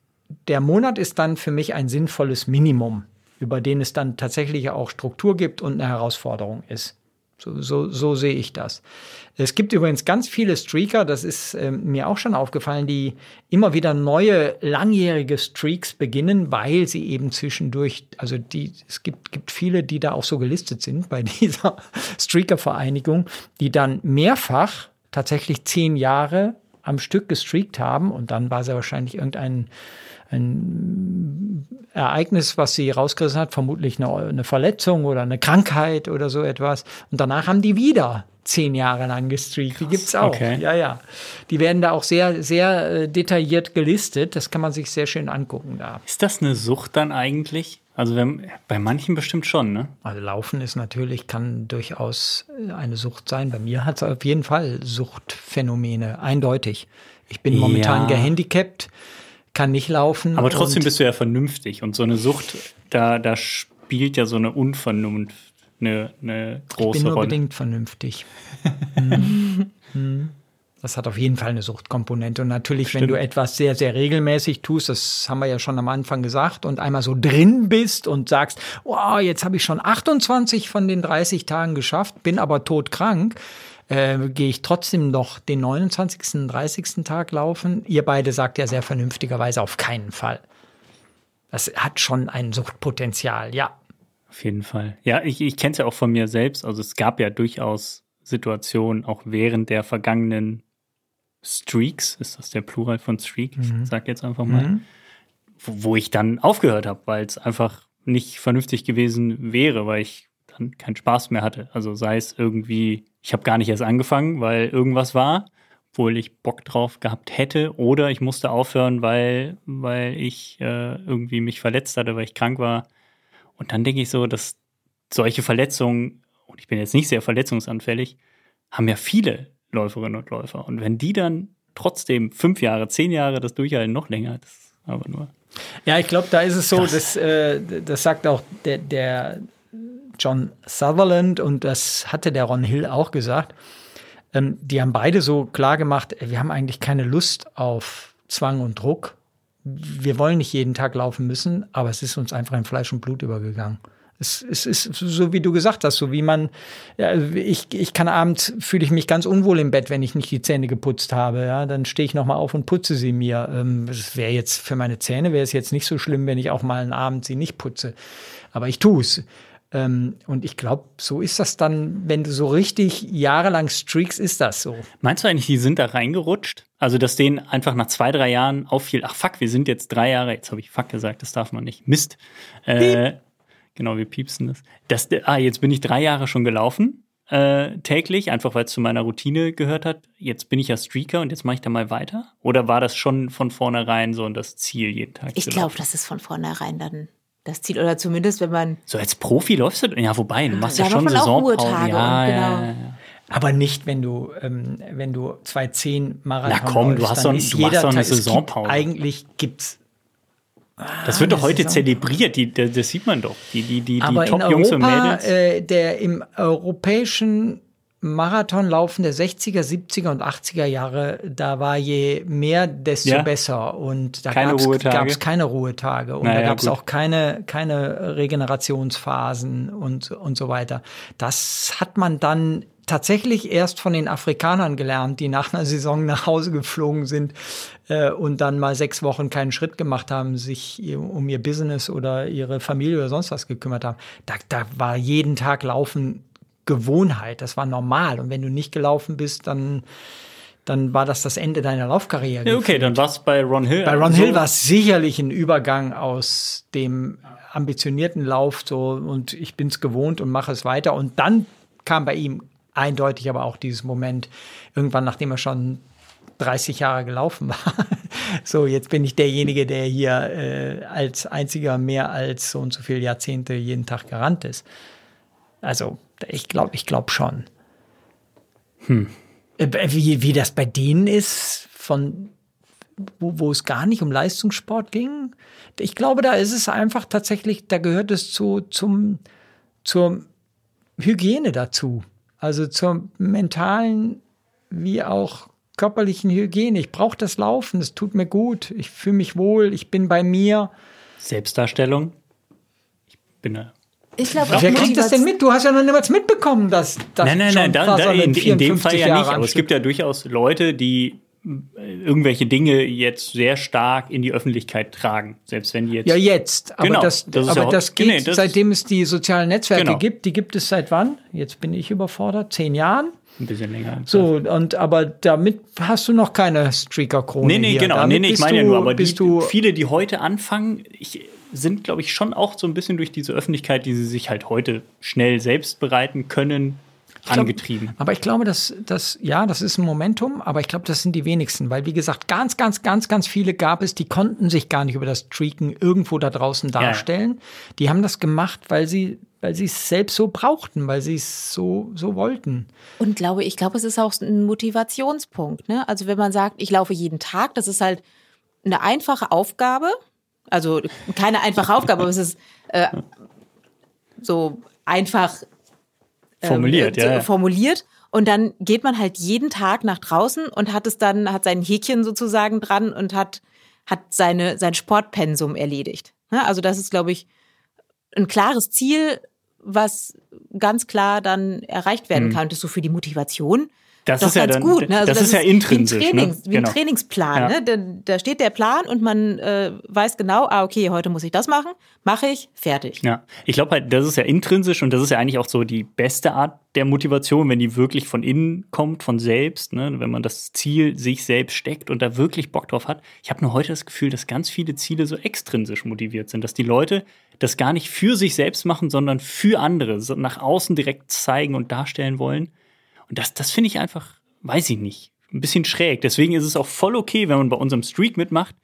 der Monat ist dann für mich ein sinnvolles Minimum, über den es dann tatsächlich auch Struktur gibt und eine Herausforderung ist. So, so, so sehe ich das. Es gibt übrigens ganz viele Streaker, das ist äh, mir auch schon aufgefallen, die immer wieder neue langjährige Streaks beginnen, weil sie eben zwischendurch, also die, es gibt, gibt viele, die da auch so gelistet sind bei (laughs) dieser Streaker-Vereinigung, die dann mehrfach tatsächlich zehn Jahre am Stück gestreakt haben und dann war ja wahrscheinlich irgendein ein Ereignis, was sie rausgerissen hat, vermutlich eine, eine, Verletzung oder eine Krankheit oder so etwas. Und danach haben die wieder zehn Jahre lang gestreakt. Die gibt's auch. Okay. Ja, ja. Die werden da auch sehr, sehr äh, detailliert gelistet. Das kann man sich sehr schön angucken da. Ist das eine Sucht dann eigentlich? Also wenn, bei manchen bestimmt schon, ne? Also Laufen ist natürlich, kann durchaus äh, eine Sucht sein. Bei mir hat es auf jeden Fall Suchtphänomene, eindeutig. Ich bin momentan ja. gehandicapt kann nicht laufen. Aber trotzdem bist du ja vernünftig und so eine Sucht, da, da spielt ja so eine Unvernunft eine, eine große ich bin nur Rolle. bedingt vernünftig. (laughs) Hm. Hm. Das hat auf jeden Fall eine Suchtkomponente. Und natürlich, Stimmt. wenn du etwas sehr, sehr regelmäßig tust, das haben wir ja schon am Anfang gesagt, und einmal so drin bist und sagst, wow, jetzt habe ich schon 28 von den 30 Tagen geschafft, bin aber todkrank, äh, gehe ich trotzdem noch den 29., 30. Tag laufen? Ihr beide sagt ja sehr vernünftigerweise auf keinen Fall. Das hat schon ein Suchtpotenzial, ja. Auf jeden Fall. Ja, ich, ich kenne es ja auch von mir selbst. Also es gab ja durchaus Situationen, auch während der vergangenen Streaks, ist das der Plural von Streak? Ich mhm. sag jetzt einfach mal, mhm. wo, wo, ich dann aufgehört habe, weil es einfach nicht vernünftig gewesen wäre, weil ich dann keinen Spaß mehr hatte. Also sei es irgendwie, ich habe gar nicht erst angefangen, weil irgendwas war, obwohl ich Bock drauf gehabt hätte, oder ich musste aufhören, weil, weil ich äh, irgendwie mich verletzt hatte, weil ich krank war. Und dann denke ich so, dass solche Verletzungen, und ich bin jetzt nicht sehr verletzungsanfällig, haben ja viele Läuferinnen und Läufer. Und wenn die dann trotzdem fünf Jahre, zehn Jahre das durchhalten, noch länger, das ist aber nur. Ja, ich glaube, da ist es so, dass, äh, das sagt auch der, der John Sutherland und das hatte der Ron Hill auch gesagt. Ähm, die haben beide so klar gemacht, wir haben eigentlich keine Lust auf Zwang und Druck. Wir wollen nicht jeden Tag laufen müssen, aber es ist uns einfach in Fleisch und Blut übergegangen. Es, es ist so, wie du gesagt hast, so wie man, ja, ich, ich kann abends, fühle ich mich ganz unwohl im Bett, wenn ich nicht die Zähne geputzt habe. Ja, dann stehe ich nochmal auf und putze sie mir. Ähm, wäre jetzt für meine Zähne, wäre es jetzt nicht so schlimm, wenn ich auch mal einen Abend sie nicht putze. Aber ich tue es. Ähm, und ich glaube, so ist das dann, wenn du so richtig jahrelang streaks, ist das so. Meinst du eigentlich, die sind da reingerutscht? Also, dass denen einfach nach zwei, drei Jahren auffiel, ach fuck, wir sind jetzt drei Jahre, jetzt habe ich fuck gesagt, das darf man nicht. Mist. Äh, Genau, wir piepsen das. das. Ah, jetzt bin ich drei Jahre schon gelaufen, äh, täglich, einfach weil es zu meiner Routine gehört hat. Jetzt bin ich ja Streaker und jetzt mache ich da mal weiter? Oder war das schon von vornherein so das Ziel jeden Tag? Ich glaube, das ist von vornherein dann das Ziel. Oder zumindest, wenn man. So als Profi läufst du, ja, wobei, du machst ja, ja schon Saisonpausen. Ja, ja, genau. ja, Aber nicht, wenn du, ähm, wenn du 2,10 Marathon Na komm, du hast doch, du machst doch eine Saisonpause. Eigentlich gibt's das wird doch heute zelebriert, die, das sieht man doch. Die, die, die, die Top-Jungs und Mädels. Äh, der im europäischen Marathonlaufen der 60er, 70er und 80er Jahre, da war je mehr, desto ja. besser. Und da gab es keine Ruhetage. Und naja, da gab es auch keine, keine Regenerationsphasen und, und so weiter. Das hat man dann tatsächlich erst von den Afrikanern gelernt, die nach einer Saison nach Hause geflogen sind äh, und dann mal sechs Wochen keinen Schritt gemacht haben, sich um ihr Business oder ihre Familie oder sonst was gekümmert haben. Da, da war jeden Tag Laufen Gewohnheit, das war normal. Und wenn du nicht gelaufen bist, dann dann war das das Ende deiner Laufkarriere. Ja, okay, dann war es bei Ron Hill. Bei Ron so Hill war es sicherlich ein Übergang aus dem ambitionierten Lauf so und ich bin es gewohnt und mache es weiter. Und dann kam bei ihm eindeutig aber auch dieses Moment, irgendwann, nachdem er schon 30 Jahre gelaufen war. (laughs) so, jetzt bin ich derjenige, der hier äh, als einziger mehr als so und so viele Jahrzehnte jeden Tag gerannt ist. Also, ich glaube, ich glaube schon. Hm. Äh, wie, wie das bei denen ist, von wo, wo es gar nicht um Leistungssport ging. Ich glaube, da ist es einfach tatsächlich, da gehört es zu, zum, zur Hygiene dazu. Also zur mentalen wie auch körperlichen Hygiene. Ich brauche das Laufen, es tut mir gut, ich fühle mich wohl, ich bin bei mir. Selbstdarstellung. Ich bin da. Ich glaube, wer kriegt das denn mit? Du hast ja noch niemals mitbekommen, dass das Nein, nein, nein, da, da, in, in, dem Fall ja nicht. Aber es gibt ja durchaus Leute, die irgendwelche Dinge jetzt sehr stark in die Öffentlichkeit tragen, selbst wenn die jetzt. Ja, jetzt. Aber genau, das, das aber ja das geht, nee, das seitdem es die sozialen Netzwerke genau. gibt. Die gibt es seit wann? Jetzt bin ich überfordert. Zehn Jahren? Ein bisschen länger. So, und aber damit hast du noch keine Streaker-Krone. Nee, nee, hier. genau. nee, nee, ich meine ja nur, aber die, viele, die heute anfangen, ich, sind, glaube ich, schon auch so ein bisschen durch diese Öffentlichkeit, die sie sich halt heute schnell selbst bereiten können, glaub, angetrieben. Aber ich glaube, dass das, ja, das ist ein Momentum, aber ich glaube, das sind die wenigsten, weil wie gesagt, ganz, ganz, ganz, ganz viele gab es, die konnten sich gar nicht über das Streaken irgendwo da draußen darstellen. Ja. Die haben das gemacht, weil sie weil sie es selbst so brauchten, weil sie es so, so wollten. Und glaube, ich glaube, es ist auch ein Motivationspunkt. Ne? Also wenn man sagt, ich laufe jeden Tag, das ist halt eine einfache Aufgabe. Also keine einfache Aufgabe, aber es ist äh, so einfach formuliert, ähm, ja, formuliert. Und dann geht man halt jeden Tag nach draußen und hat es dann, hat sein Häkchen sozusagen dran und hat, hat seine, sein Sportpensum erledigt. Ja, also das ist, glaube ich, ein klares Ziel, was ganz klar dann erreicht werden mhm. kann. Und das so für die Motivation. Das doch ist ja ganz dann, gut. Ne? Also das, ist ja intrinsisch. Wie ein, Trainings, ne? wie ein Genau. Trainingsplan. Ja. Ne? Da, da steht der Plan und man äh, weiß genau, ah, okay, heute muss ich das machen, mache ich, fertig. Ja, ich glaube halt, das ist ja intrinsisch und das ist ja eigentlich auch so die beste Art der Motivation, wenn die wirklich von innen kommt, von selbst, ne? wenn man das Ziel sich selbst steckt und da wirklich Bock drauf hat. Ich habe nur heute das Gefühl, dass ganz viele Ziele so extrinsisch motiviert sind, dass die Leute das gar nicht für sich selbst machen, sondern für andere, so nach außen direkt zeigen und darstellen wollen. Und das, das finde ich einfach, weiß ich nicht, ein bisschen schräg. Deswegen ist es auch voll okay, wenn man bei unserem Streak mitmacht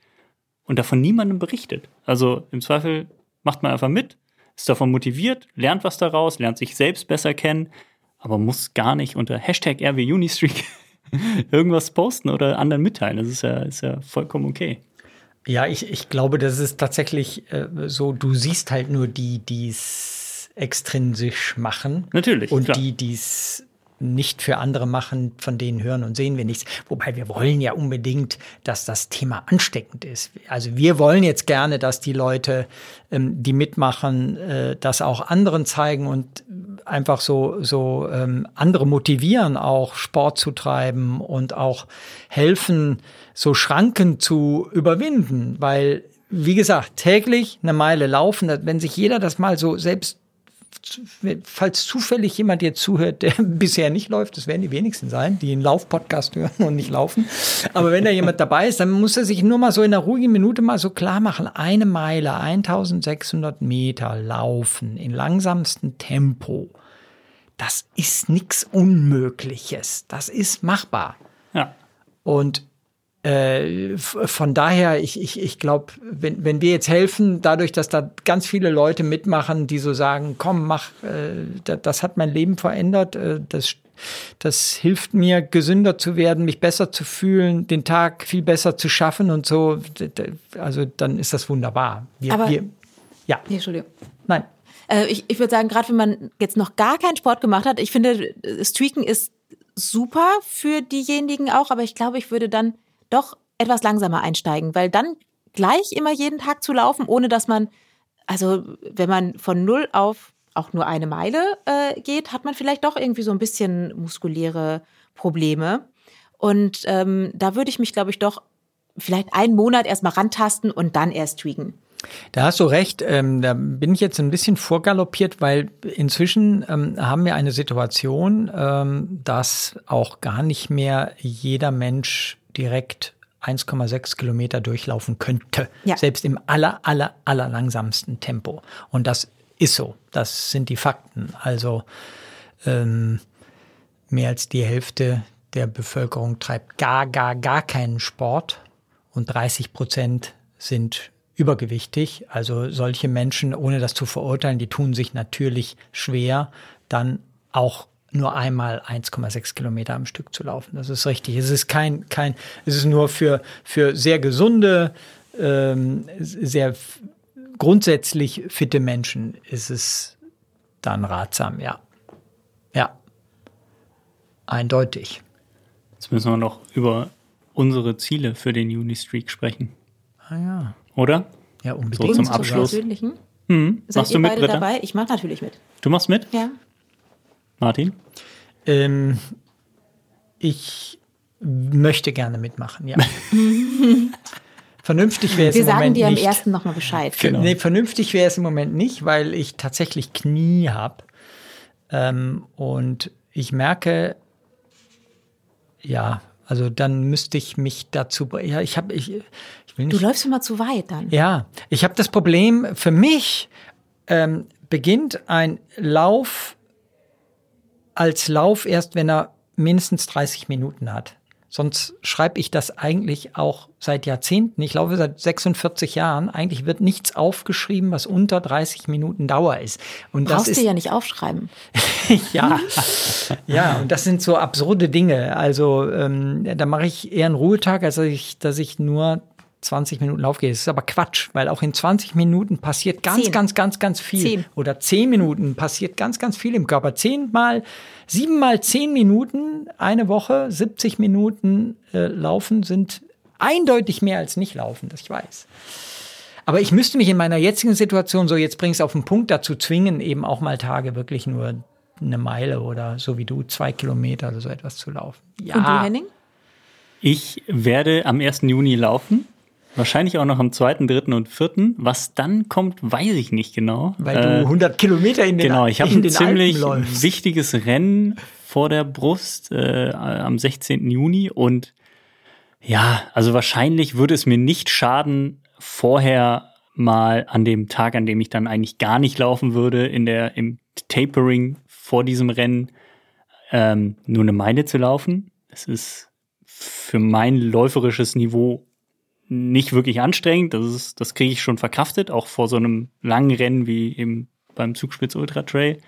und davon niemandem berichtet. Also im Zweifel macht man einfach mit, ist davon motiviert, lernt was daraus, lernt sich selbst besser kennen, aber muss gar nicht unter Hashtag RWUnistreak (laughs) irgendwas posten oder anderen mitteilen. Das ist ja, ist ja vollkommen okay. Ja, ich, ich glaube, das ist tatsächlich äh, so, du siehst halt nur die, die es extrinsisch machen. Natürlich, Und klar. die, die es nicht für andere machen, von denen hören und sehen wir nichts. Wobei wir wollen ja unbedingt, dass das Thema ansteckend ist. Also wir wollen jetzt gerne, dass die Leute, ähm, die mitmachen, äh, das auch anderen zeigen und einfach so, so ähm, andere motivieren, auch Sport zu treiben und auch helfen, so Schranken zu überwinden. Weil, wie gesagt, täglich eine Meile laufen, wenn sich jeder das mal so selbst falls zufällig jemand jetzt zuhört, der (laughs) bisher nicht läuft, das werden die wenigsten sein, die einen Laufpodcast hören und nicht laufen. Aber wenn da jemand dabei ist, dann muss er sich nur mal so in einer ruhigen Minute mal so klar machen, eine Meile, 1600 Meter laufen in langsamstem Tempo. Das ist nichts Unmögliches. Das ist machbar. Ja. Und äh, von daher, ich, ich, ich glaube, wenn, wenn wir jetzt helfen, dadurch, dass da ganz viele Leute mitmachen, die so sagen, komm, mach, äh, das, das hat mein Leben verändert, äh, das, das hilft mir, gesünder zu werden, mich besser zu fühlen, den Tag viel besser zu schaffen und so, also dann ist das wunderbar. Wir, Aber- wir, ja, Nee, Entschuldigung. nein. Äh, ich ich würde sagen, gerade wenn man jetzt noch gar keinen Sport gemacht hat, ich finde, Streaken ist super für diejenigen auch, aber ich glaube, ich würde dann doch etwas langsamer einsteigen, weil dann gleich immer jeden Tag zu laufen, ohne dass man, also wenn man von null auf auch nur eine Meile äh, geht, hat man vielleicht doch irgendwie so ein bisschen muskuläre Probleme. Und ähm, da würde ich mich, glaube ich, doch vielleicht einen Monat erstmal rantasten und dann erst tweaken. Da hast du recht. Ähm, da bin ich jetzt ein bisschen vorgaloppiert, weil inzwischen ähm, haben wir eine Situation, ähm, dass auch gar nicht mehr jeder Mensch direkt 1,6 Kilometer durchlaufen könnte. Ja. Selbst im aller, aller, aller langsamsten Tempo. Und das ist so. Das sind die Fakten. Also ähm, mehr als die Hälfte der Bevölkerung treibt gar, gar, gar keinen Sport und 30 Prozent sind übergewichtig. Also solche Menschen, ohne das zu verurteilen, die tun sich natürlich schwer, dann auch nur einmal 1,6 Kilometer am Stück zu laufen. Das ist richtig. Es ist kein, kein, es ist nur für, für sehr gesunde, ähm, sehr grundsätzlich fitte Menschen ist es dann ratsam, ja. Ja. Eindeutig. Jetzt müssen wir noch über unsere Ziele für den Juni-Streak sprechen. Ah ja. Oder? Ja, unbedingt. So zum. Abschluss. Persönlichen? Hm. Seid Machst ihr du mit, beide Britta? dabei? Ich mache natürlich mit. Du machst mit, Ja. Martin? Ähm, ich möchte gerne mitmachen, ja. (laughs) vernünftig wäre es Wir im sagen Moment dir am nicht. ersten nochmal Bescheid. Genau. Nee, vernünftig wäre es im Moment nicht, weil ich tatsächlich Knie habe. Ähm, und ich merke, ja, also dann müsste ich mich dazu, ja, ich habe, ich, ich will Du nicht, läufst immer zu weit dann. ja, ich habe das Problem, für mich ähm, beginnt ein Lauf als Lauf erst, wenn er mindestens 30 Minuten hat. Sonst schreibe ich das eigentlich auch seit Jahrzehnten. Ich laufe seit 46 Jahren. Eigentlich wird nichts aufgeschrieben, was unter 30 Minuten Dauer ist. Und das Brauchst ist du ja nicht aufschreiben. (laughs) ja, ja, und das sind so absurde Dinge. Also ähm, da mache ich eher einen Ruhetag, als dass ich, dass ich nur 20 Minuten Laufgehe. Das ist aber Quatsch, weil auch in 20 Minuten passiert ganz, Zehn. ganz, ganz, ganz viel. Zehn. Oder 10 Minuten passiert ganz, ganz viel im Körper. Zehnmal, siebenmal 10 Minuten, eine Woche, 70 Minuten äh, laufen sind eindeutig mehr als nicht laufen, das ich weiß. Aber ich müsste mich in meiner jetzigen Situation, so jetzt bring's auf den Punkt, dazu zwingen, eben auch mal Tage wirklich nur eine Meile oder so wie du zwei Kilometer oder so etwas zu laufen. Ja. Und du, Henning? Ich werde am 1. Juni laufen. Wahrscheinlich auch noch am 2., 3. und 4. Was dann kommt, weiß ich nicht genau. Weil du 100 Kilometer in den Genau, ich habe in ein ziemlich wichtiges Rennen vor der Brust äh, am 16. Juni und ja, also wahrscheinlich würde es mir nicht schaden, vorher mal an dem Tag, an dem ich dann eigentlich gar nicht laufen würde, in der im Tapering vor diesem Rennen ähm, nur eine Meile zu laufen. Es ist für mein läuferisches Niveau nicht wirklich anstrengend. Das, ist, das kriege ich schon verkraftet, auch vor so einem langen Rennen wie im, beim Zugspitz Ultra Trail.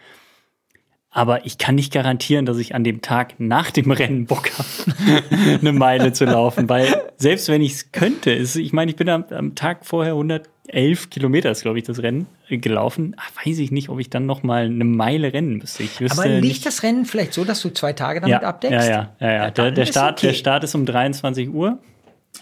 Aber ich kann nicht garantieren, dass ich an dem Tag nach dem Rennen Bock habe, (laughs) eine Meile zu laufen. Weil selbst wenn ich es könnte, ist, ich meine, ich bin am, am Tag vorher 111 Kilometer, ist glaube ich das Rennen, äh, gelaufen. Ach, weiß ich nicht, ob ich dann noch mal eine Meile rennen müsste. Ich wüsste Aber liegt nicht. das Rennen vielleicht so, dass du zwei Tage damit ja, abdeckst? Ja, ja, ja. ja. Der, der, Start, okay. der Start ist um 23 Uhr.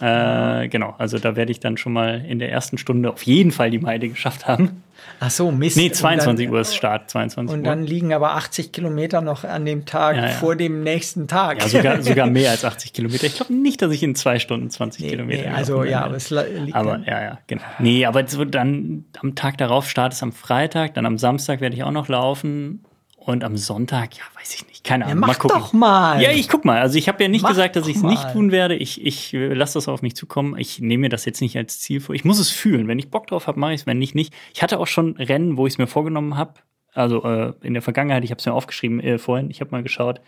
Äh, genau, also da werde ich dann schon mal in der ersten Stunde auf jeden Fall die Meile geschafft haben. Ach so, Mist. Nee, Und 22 dann- Uhr ist Start, 22 Und Uhr. dann liegen aber 80 Kilometer noch an dem Tag Ja, ja. vor dem nächsten Tag. Ja, sogar, (laughs) sogar mehr als 80 Kilometer. Ich glaube nicht, dass ich in zwei Stunden 20 Nee, Kilometer nee, also ja, aber es liegt Aber dann- ja, ja, genau. Nee, aber so dann am Tag darauf Start ist am Freitag, dann am Samstag werde ich auch noch laufen und am Sonntag, ja, weiß ich nicht, keine Ja, Ahnung. mach mal gucken. doch mal. Ja, ich guck mal. Also ich habe ja nicht Mach gesagt, dass ich es nicht tun werde. Ich, ich äh, lasse das auf mich zukommen. Ich nehme mir das jetzt nicht als Ziel vor. Ich muss es fühlen. Wenn ich Bock drauf habe, mache ich es. Wenn nicht, nicht. Ich hatte auch schon Rennen, wo ich es mir vorgenommen habe. Also äh, in der Vergangenheit, ich habe es mir aufgeschrieben äh, vorhin. Ich habe mal geschaut.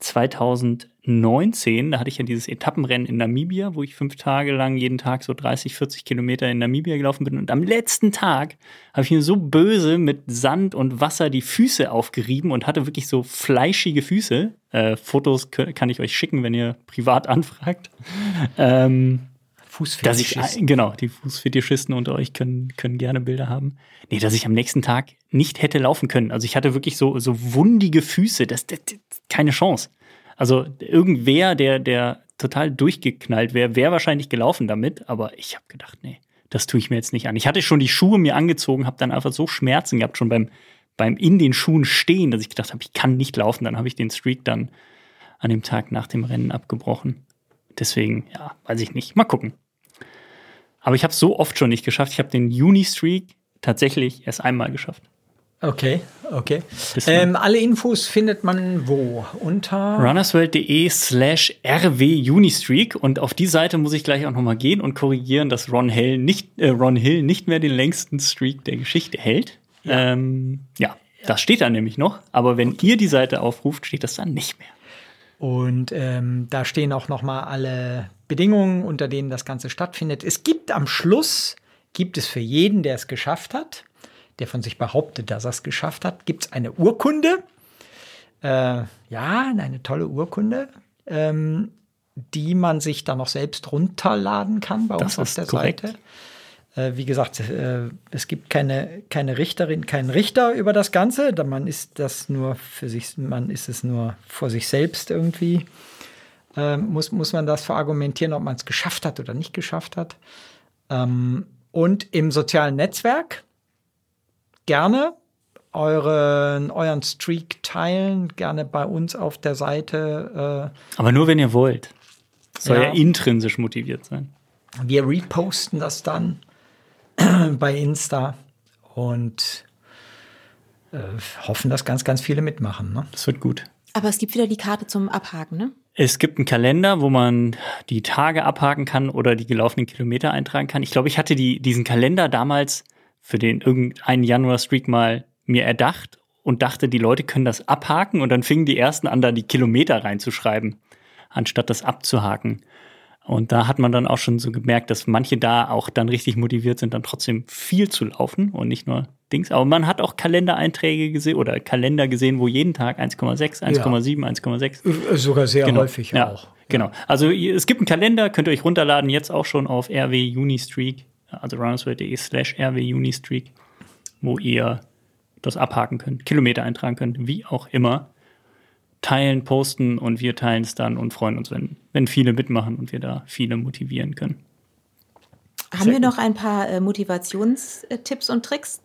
2019, da hatte ich ja dieses Etappenrennen in Namibia, wo ich fünf Tage lang jeden Tag so 30, 40 Kilometer in Namibia gelaufen bin. Und am letzten Tag habe ich mir so böse mit Sand und Wasser die Füße aufgerieben und hatte wirklich so fleischige Füße. Äh, Fotos kann ich euch schicken, wenn ihr privat (laughs) anfragt. Ähm, dass ich, Fußfetischist. genau, die Fußfetischisten unter euch können, können gerne Bilder haben. Nee, dass ich am nächsten Tag nicht hätte laufen können. Also ich hatte wirklich so, so wundige Füße. Das, das, das keine Chance. Also irgendwer, der, der total durchgeknallt wäre, wäre wahrscheinlich gelaufen damit. Aber ich habe gedacht, nee, das tue ich mir jetzt nicht an. Ich hatte schon die Schuhe mir angezogen, habe dann einfach so Schmerzen gehabt, schon beim, beim in den Schuhen stehen, dass ich gedacht habe, ich kann nicht laufen. Dann habe ich den Streak dann an dem Tag nach dem Rennen abgebrochen. Deswegen, ja, weiß ich nicht. Mal gucken. Aber ich habe es so oft schon nicht geschafft. Ich habe den Juni-Streak tatsächlich erst einmal geschafft. Okay, okay. Ähm, alle Infos findet man wo? Unter runnersworld.de slash rw-unistreak und auf die Seite muss ich gleich auch nochmal gehen und korrigieren, dass Ron Hill nicht, äh, Ron Hill nicht mehr den längsten Streak der Geschichte hält. Ja. Ähm, ja, das steht da nämlich noch, aber wenn ihr die Seite aufruft, steht das dann nicht mehr. Und ähm, da stehen auch noch mal alle Bedingungen, unter denen das Ganze stattfindet. Es gibt am Schluss, gibt es für jeden, der es geschafft hat, der von sich behauptet, dass er es geschafft hat, gibt es eine Urkunde. Äh, ja, eine tolle Urkunde, ähm, die man sich dann noch selbst runterladen kann bei Das uns auf der korrekt. Seite. Äh, wie gesagt, äh, es gibt keine, keine Richterin, keinen Richter über das Ganze. Man ist das nur für sich, man ist es nur vor sich selbst irgendwie. Ähm, muss, muss man das verargumentieren, ob man es geschafft hat oder nicht geschafft hat. Ähm, und im sozialen Netzwerk gerne euren, euren Streak teilen, gerne bei uns auf der Seite. Aber nur wenn ihr wollt. Soll ja, Ja. intrinsisch motiviert sein. Äh, wir reposten das dann (clears throat) bei Insta und äh, hoffen, dass ganz, ganz viele mitmachen. Ne? Das wird gut. Aber es gibt wieder die Karte zum Abhaken, ne? Es gibt einen Kalender, wo man die Tage abhaken kann oder die gelaufenen Kilometer eintragen kann. Ich glaube, ich hatte die, diesen Kalender damals für den irgendeinen Januar-Streak mal mir erdacht und dachte, die Leute können das abhaken und dann fingen die ersten an, da die Kilometer reinzuschreiben, anstatt das abzuhaken. Und da hat man dann auch schon so gemerkt, dass manche da auch dann richtig motiviert sind, dann trotzdem viel zu laufen und nicht nur Dings. Aber man hat auch Kalendereinträge gesehen oder Kalender gesehen, wo jeden Tag 1,6, 1,7, 1,6 Äh, Sogar sehr Genau. häufig ja, auch. Genau. Also es gibt einen Kalender, könnt ihr euch runterladen, jetzt auch schon auf RW Unistreak, also runnersworld.de slash RW Unistreak, wo ihr das abhaken könnt, Kilometer eintragen könnt, wie auch immer. Teilen, posten und wir teilen es dann und freuen uns, wenn, wenn viele mitmachen und wir da viele motivieren können. Haben wir noch ein paar äh, Motivationstipps und Tricks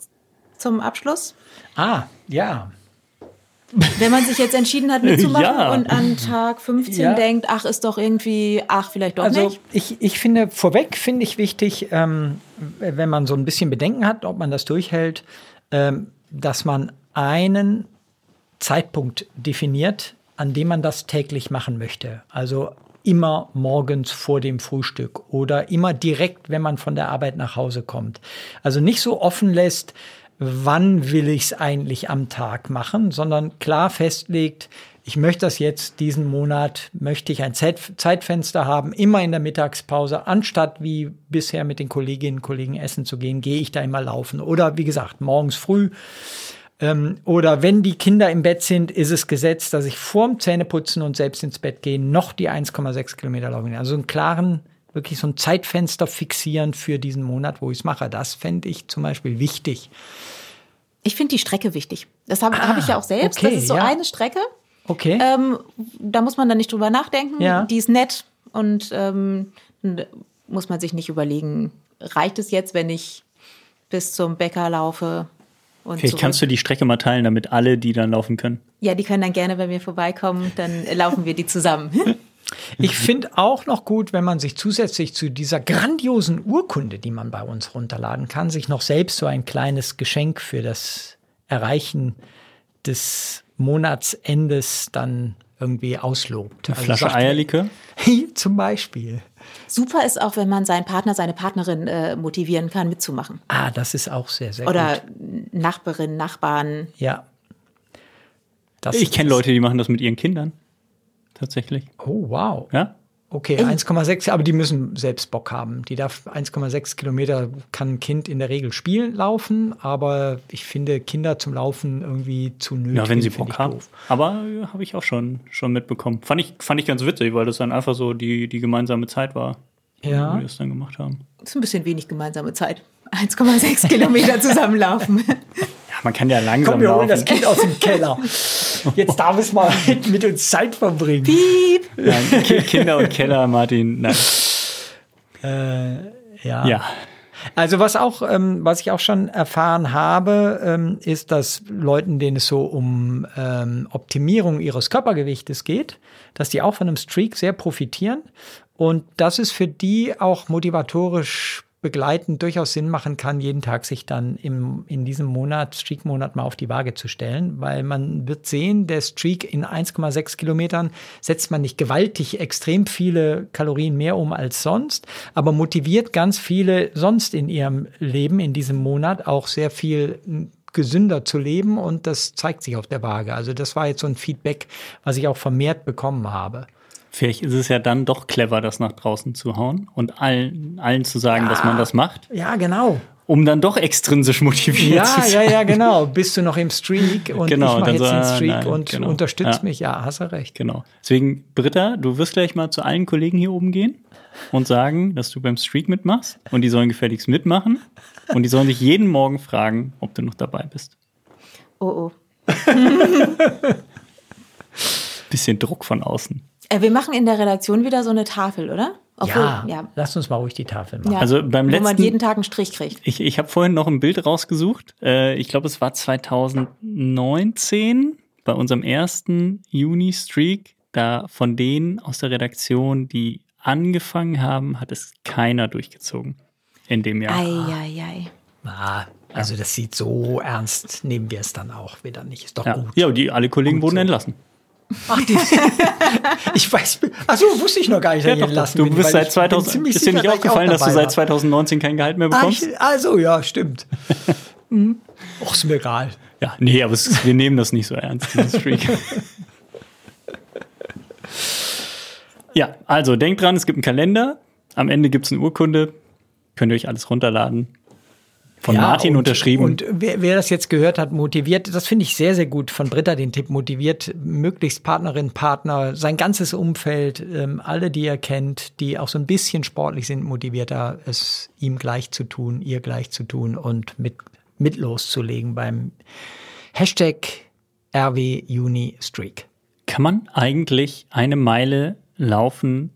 zum Abschluss? Ah, ja. Wenn man sich jetzt entschieden hat mitzumachen (laughs) Ja. und an Tag 15 Ja. denkt, ach, ist doch irgendwie, ach, vielleicht doch Also nicht. ich, ich finde, vorweg finde ich wichtig, ähm, wenn man so ein bisschen Bedenken hat, ob man das durchhält, ähm, dass man einen Zeitpunkt definiert, an dem man das täglich machen möchte. Also immer morgens vor dem Frühstück oder immer direkt, wenn man von der Arbeit nach Hause kommt. Also nicht so offen lässt, wann will ich es eigentlich am Tag machen, sondern klar festlegt, ich möchte das jetzt diesen Monat, möchte ich ein Zeit, Zeitfenster haben, immer in der Mittagspause, anstatt wie bisher mit den Kolleginnen und Kollegen essen zu gehen, gehe ich da immer laufen. Oder wie gesagt, morgens früh ähm, oder wenn die Kinder im Bett sind, ist es gesetzt, dass ich vorm Zähneputzen und selbst ins Bett gehen noch die 1,6 Kilometer laufen. Also einen klaren, wirklich so ein Zeitfenster fixieren für diesen Monat, wo ich es mache. Das fände ich zum Beispiel wichtig. Ich finde die Strecke wichtig. Das habe hab ich ja auch selbst. okay, das ist so ja. eine Strecke. Okay. Ähm, da muss man dann nicht drüber nachdenken. Ja. Die ist nett und ähm, muss man sich nicht überlegen, reicht es jetzt, wenn ich bis zum Bäcker laufe Vielleicht zurück? kannst du die Strecke mal teilen, damit alle, die dann laufen können. Ja, die können dann gerne bei mir vorbeikommen, dann laufen wir die zusammen. (laughs) Ich finde auch noch gut, wenn man sich zusätzlich zu dieser grandiosen Urkunde, die man bei uns runterladen kann, sich noch selbst so ein kleines Geschenk für das Erreichen des Monatsendes dann irgendwie auslobt. Eine Flasche sagt- Eierlikör. (laughs) Zum Beispiel. Super ist auch, wenn man seinen Partner, seine Partnerin äh, motivieren kann, mitzumachen. Ah, das ist auch sehr, sehr Oder gut. Nachbarin, Nachbarn. Ja. Das Ich kenne Leute, die machen das mit ihren Kindern. Tatsächlich. Oh, wow. Ja? Okay, 1,6, aber die müssen selbst Bock haben. Die darf 1,6 Kilometer kann ein Kind in der Regel spielen, laufen, aber ich finde Kinder zum Laufen irgendwie zu nötig. Ja, wenn sie Bock haben. doof. Aber äh, habe ich auch schon, schon mitbekommen. Fand ich, fand ich ganz witzig, weil das dann einfach so die, die gemeinsame Zeit war, Ja. wie wir das dann gemacht haben. ist ein bisschen wenig gemeinsame Zeit. 1,6 Kilometer (laughs) zusammenlaufen. (laughs) Man kann ja langsam Komm, wir holen laufen. das Kind aus dem Keller. Jetzt darf es mal mit, (laughs) mit uns Zeit verbringen. Nein, (laughs) Ki- Kinder und Keller, Martin. Nein. Ja. Ja. Also was auch, ähm, was ich auch schon erfahren habe, ähm, ist, dass Leuten, denen es so um ähm, Optimierung ihres Körpergewichtes geht, dass die auch von einem Streak sehr profitieren und dass es für die auch motivatorisch begleitend durchaus Sinn machen kann, jeden Tag sich dann im, in diesem Monat, Streak-Monat mal auf die Waage zu stellen, weil man wird sehen, der Streak in 1,6 Kilometern setzt man nicht gewaltig extrem viele Kalorien mehr um als sonst, aber motiviert ganz viele sonst in ihrem Leben in diesem Monat auch sehr viel m, gesünder zu leben und das zeigt sich auf der Waage. Also das war jetzt so ein Feedback, was ich auch vermehrt bekommen habe. Vielleicht ist es ja dann doch clever, das nach draußen zu hauen und allen, allen zu sagen, dass man das macht, Ja, genau. um dann doch extrinsisch motiviert Ja, zu ja, sein. ja, genau. Bist du noch im Streak und Genau, ich mache dann jetzt so, den ah, Streak nein, und genau. unterstützt Ja. mich. Ja, hast du recht. Genau. Deswegen, Britta, du wirst gleich mal zu allen Kollegen hier oben gehen und sagen, dass du beim Streak mitmachst und die sollen gefälligst mitmachen und die sollen dich jeden Morgen fragen, ob du noch dabei bist. Oh, oh. (laughs) Bisschen Druck von außen. Äh, wir machen in der Redaktion wieder so eine Tafel, oder? ja, ja. lass uns mal ruhig die Tafel machen. ja. Also beim Wo man letzten- jeden Tag einen Strich kriegt. Ich, ich habe vorhin noch ein Bild rausgesucht. Äh, ich glaube, es war 2019 bei unserem ersten Juni-Streak. Da von denen aus der Redaktion, die angefangen haben, hat es keiner durchgezogen in dem Jahr. Eieiei. Ah, also das sieht so ernst, nehmen wir es dann auch wieder nicht. Ist doch Ja, gut. ja und die, alle Kollegen Gut wurden so. entlassen. Ach, die, (laughs) ich weiß, achso, wusste ich noch gar nicht, dass Ja, doch, entlassen Du bin, bist seit ich bin 2000, ziemlich ist dir nicht aufgefallen, dass du seit war. 2019 kein Gehalt mehr bekommst? ich, also ja, stimmt. (laughs) Hm. Och, ist mir egal. Ja, nee, aber es, wir nehmen das nicht so ernst, diesen Streak. (laughs) ja, also denkt dran, es gibt einen Kalender. Am Ende gibt es eine Urkunde. Könnt ihr euch alles runterladen. Von Ja, Martin und, unterschrieben. Und wer, wer das jetzt gehört hat, motiviert, das finde ich sehr, sehr gut von Britta, den Tipp, motiviert möglichst Partnerin, Partner, sein ganzes Umfeld, ähm, alle, die er kennt, die auch so ein bisschen sportlich sind, motivierter, es ihm gleich zu tun, ihr gleich zu tun und mit, mit loszulegen beim Hashtag RW Juni Streak. Kann man eigentlich eine Meile laufen,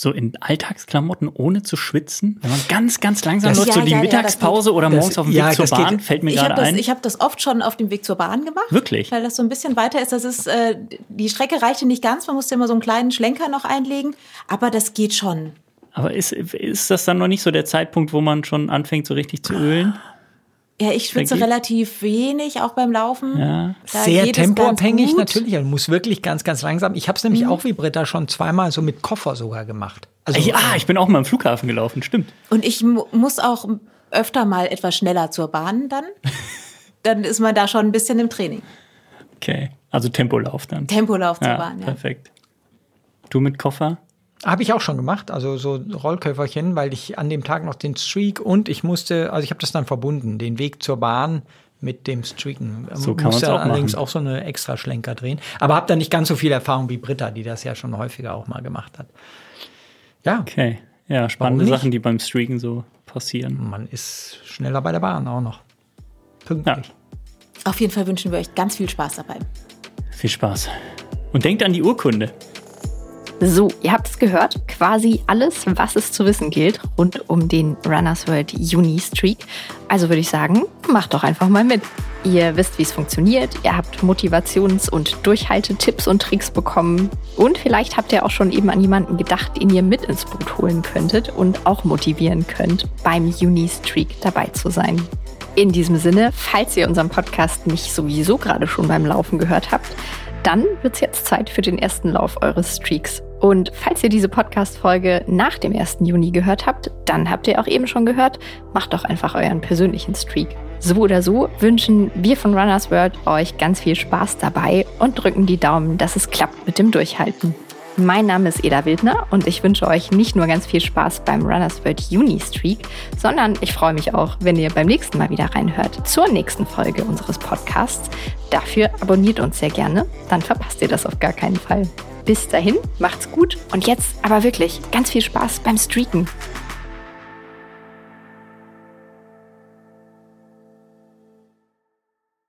so in Alltagsklamotten ohne zu schwitzen? Wenn man ganz, ganz langsam Das- läuft, so ja, die ja, ja, Mittagspause oder das- morgens auf dem Weg ja, zur das geht- Bahn, fällt mir Ich gerade habe das, ein. ich hab das oft schon auf dem Weg zur Bahn gemacht. Wirklich? Weil das so ein bisschen weiter ist. Das ist, äh, die Strecke reichte nicht ganz, man musste immer so einen kleinen Schlenker noch einlegen. Aber das geht schon. Aber ist, ist das dann noch nicht so der Zeitpunkt, wo man schon anfängt, so richtig zu ölen? Ja, ich schwitze relativ wenig, auch beim Laufen. Ja. Da Sehr geht es ganz tempoabhängig natürlich. Du musst wirklich ganz, ganz langsam. Ich habe es nämlich auch wie Britta schon zweimal so mit Koffer sogar gemacht. Also, Ja, ich bin auch mal am Flughafen gelaufen, stimmt. Und ich mu muss auch öfter mal etwas schneller zur Bahn dann. (laughs) dann ist man da schon ein bisschen im Training. Okay. Also Tempolauf dann. Tempolauf zur ja, Bahn, ja. perfekt. Du mit Koffer? Habe ich auch schon gemacht, also so Rollköfferchen, weil ich an dem Tag noch den Streak und ich musste, also ich habe das dann verbunden, den Weg zur Bahn mit dem Streaken. So kann musste auch allerdings machen. auch so eine extra Schlenker drehen. Aber habe da nicht ganz so viel Erfahrung wie Britta, die das ja schon häufiger auch mal gemacht hat. Ja, Okay. Ja, spannende? Sachen, die beim Streaken so passieren. man ist schneller bei der Bahn auch noch. Pünktlich. Auf jeden Fall wünschen wir euch ganz viel Spaß dabei. Viel Spaß. Und denkt an die Urkunde. So, ihr habt es gehört, quasi alles, was es zu wissen gilt, rund um den Runners World Juni Streak. Also würde ich sagen, macht doch einfach mal mit. Ihr wisst, wie es funktioniert, ihr habt Motivations- und Durchhaltetipps und Tricks bekommen und vielleicht habt ihr auch schon eben an jemanden gedacht, den ihr mit ins Boot holen könntet und auch motivieren könnt, beim Juni Streak dabei zu sein. In diesem Sinne, falls ihr unseren Podcast nicht sowieso gerade schon beim Laufen gehört habt, dann wird's jetzt Zeit für den ersten Lauf eures Streaks. Und falls ihr diese Podcast-Folge nach dem 1. Juni gehört habt, dann habt ihr auch eben schon gehört, macht doch einfach euren persönlichen Streak. So oder so wünschen wir von Runners World euch ganz viel Spaß dabei und drücken die Daumen, dass es klappt mit dem Durchhalten. Mein Name ist Eda Wildner und ich wünsche euch nicht nur ganz viel Spaß beim Runners World Juni Streak, sondern ich freue mich auch, wenn ihr beim nächsten Mal wieder reinhört zur nächsten Folge unseres Podcasts. Dafür abonniert uns sehr gerne, dann verpasst ihr das auf gar keinen Fall. Bis dahin, macht's gut und jetzt aber wirklich ganz viel Spaß beim Streaken.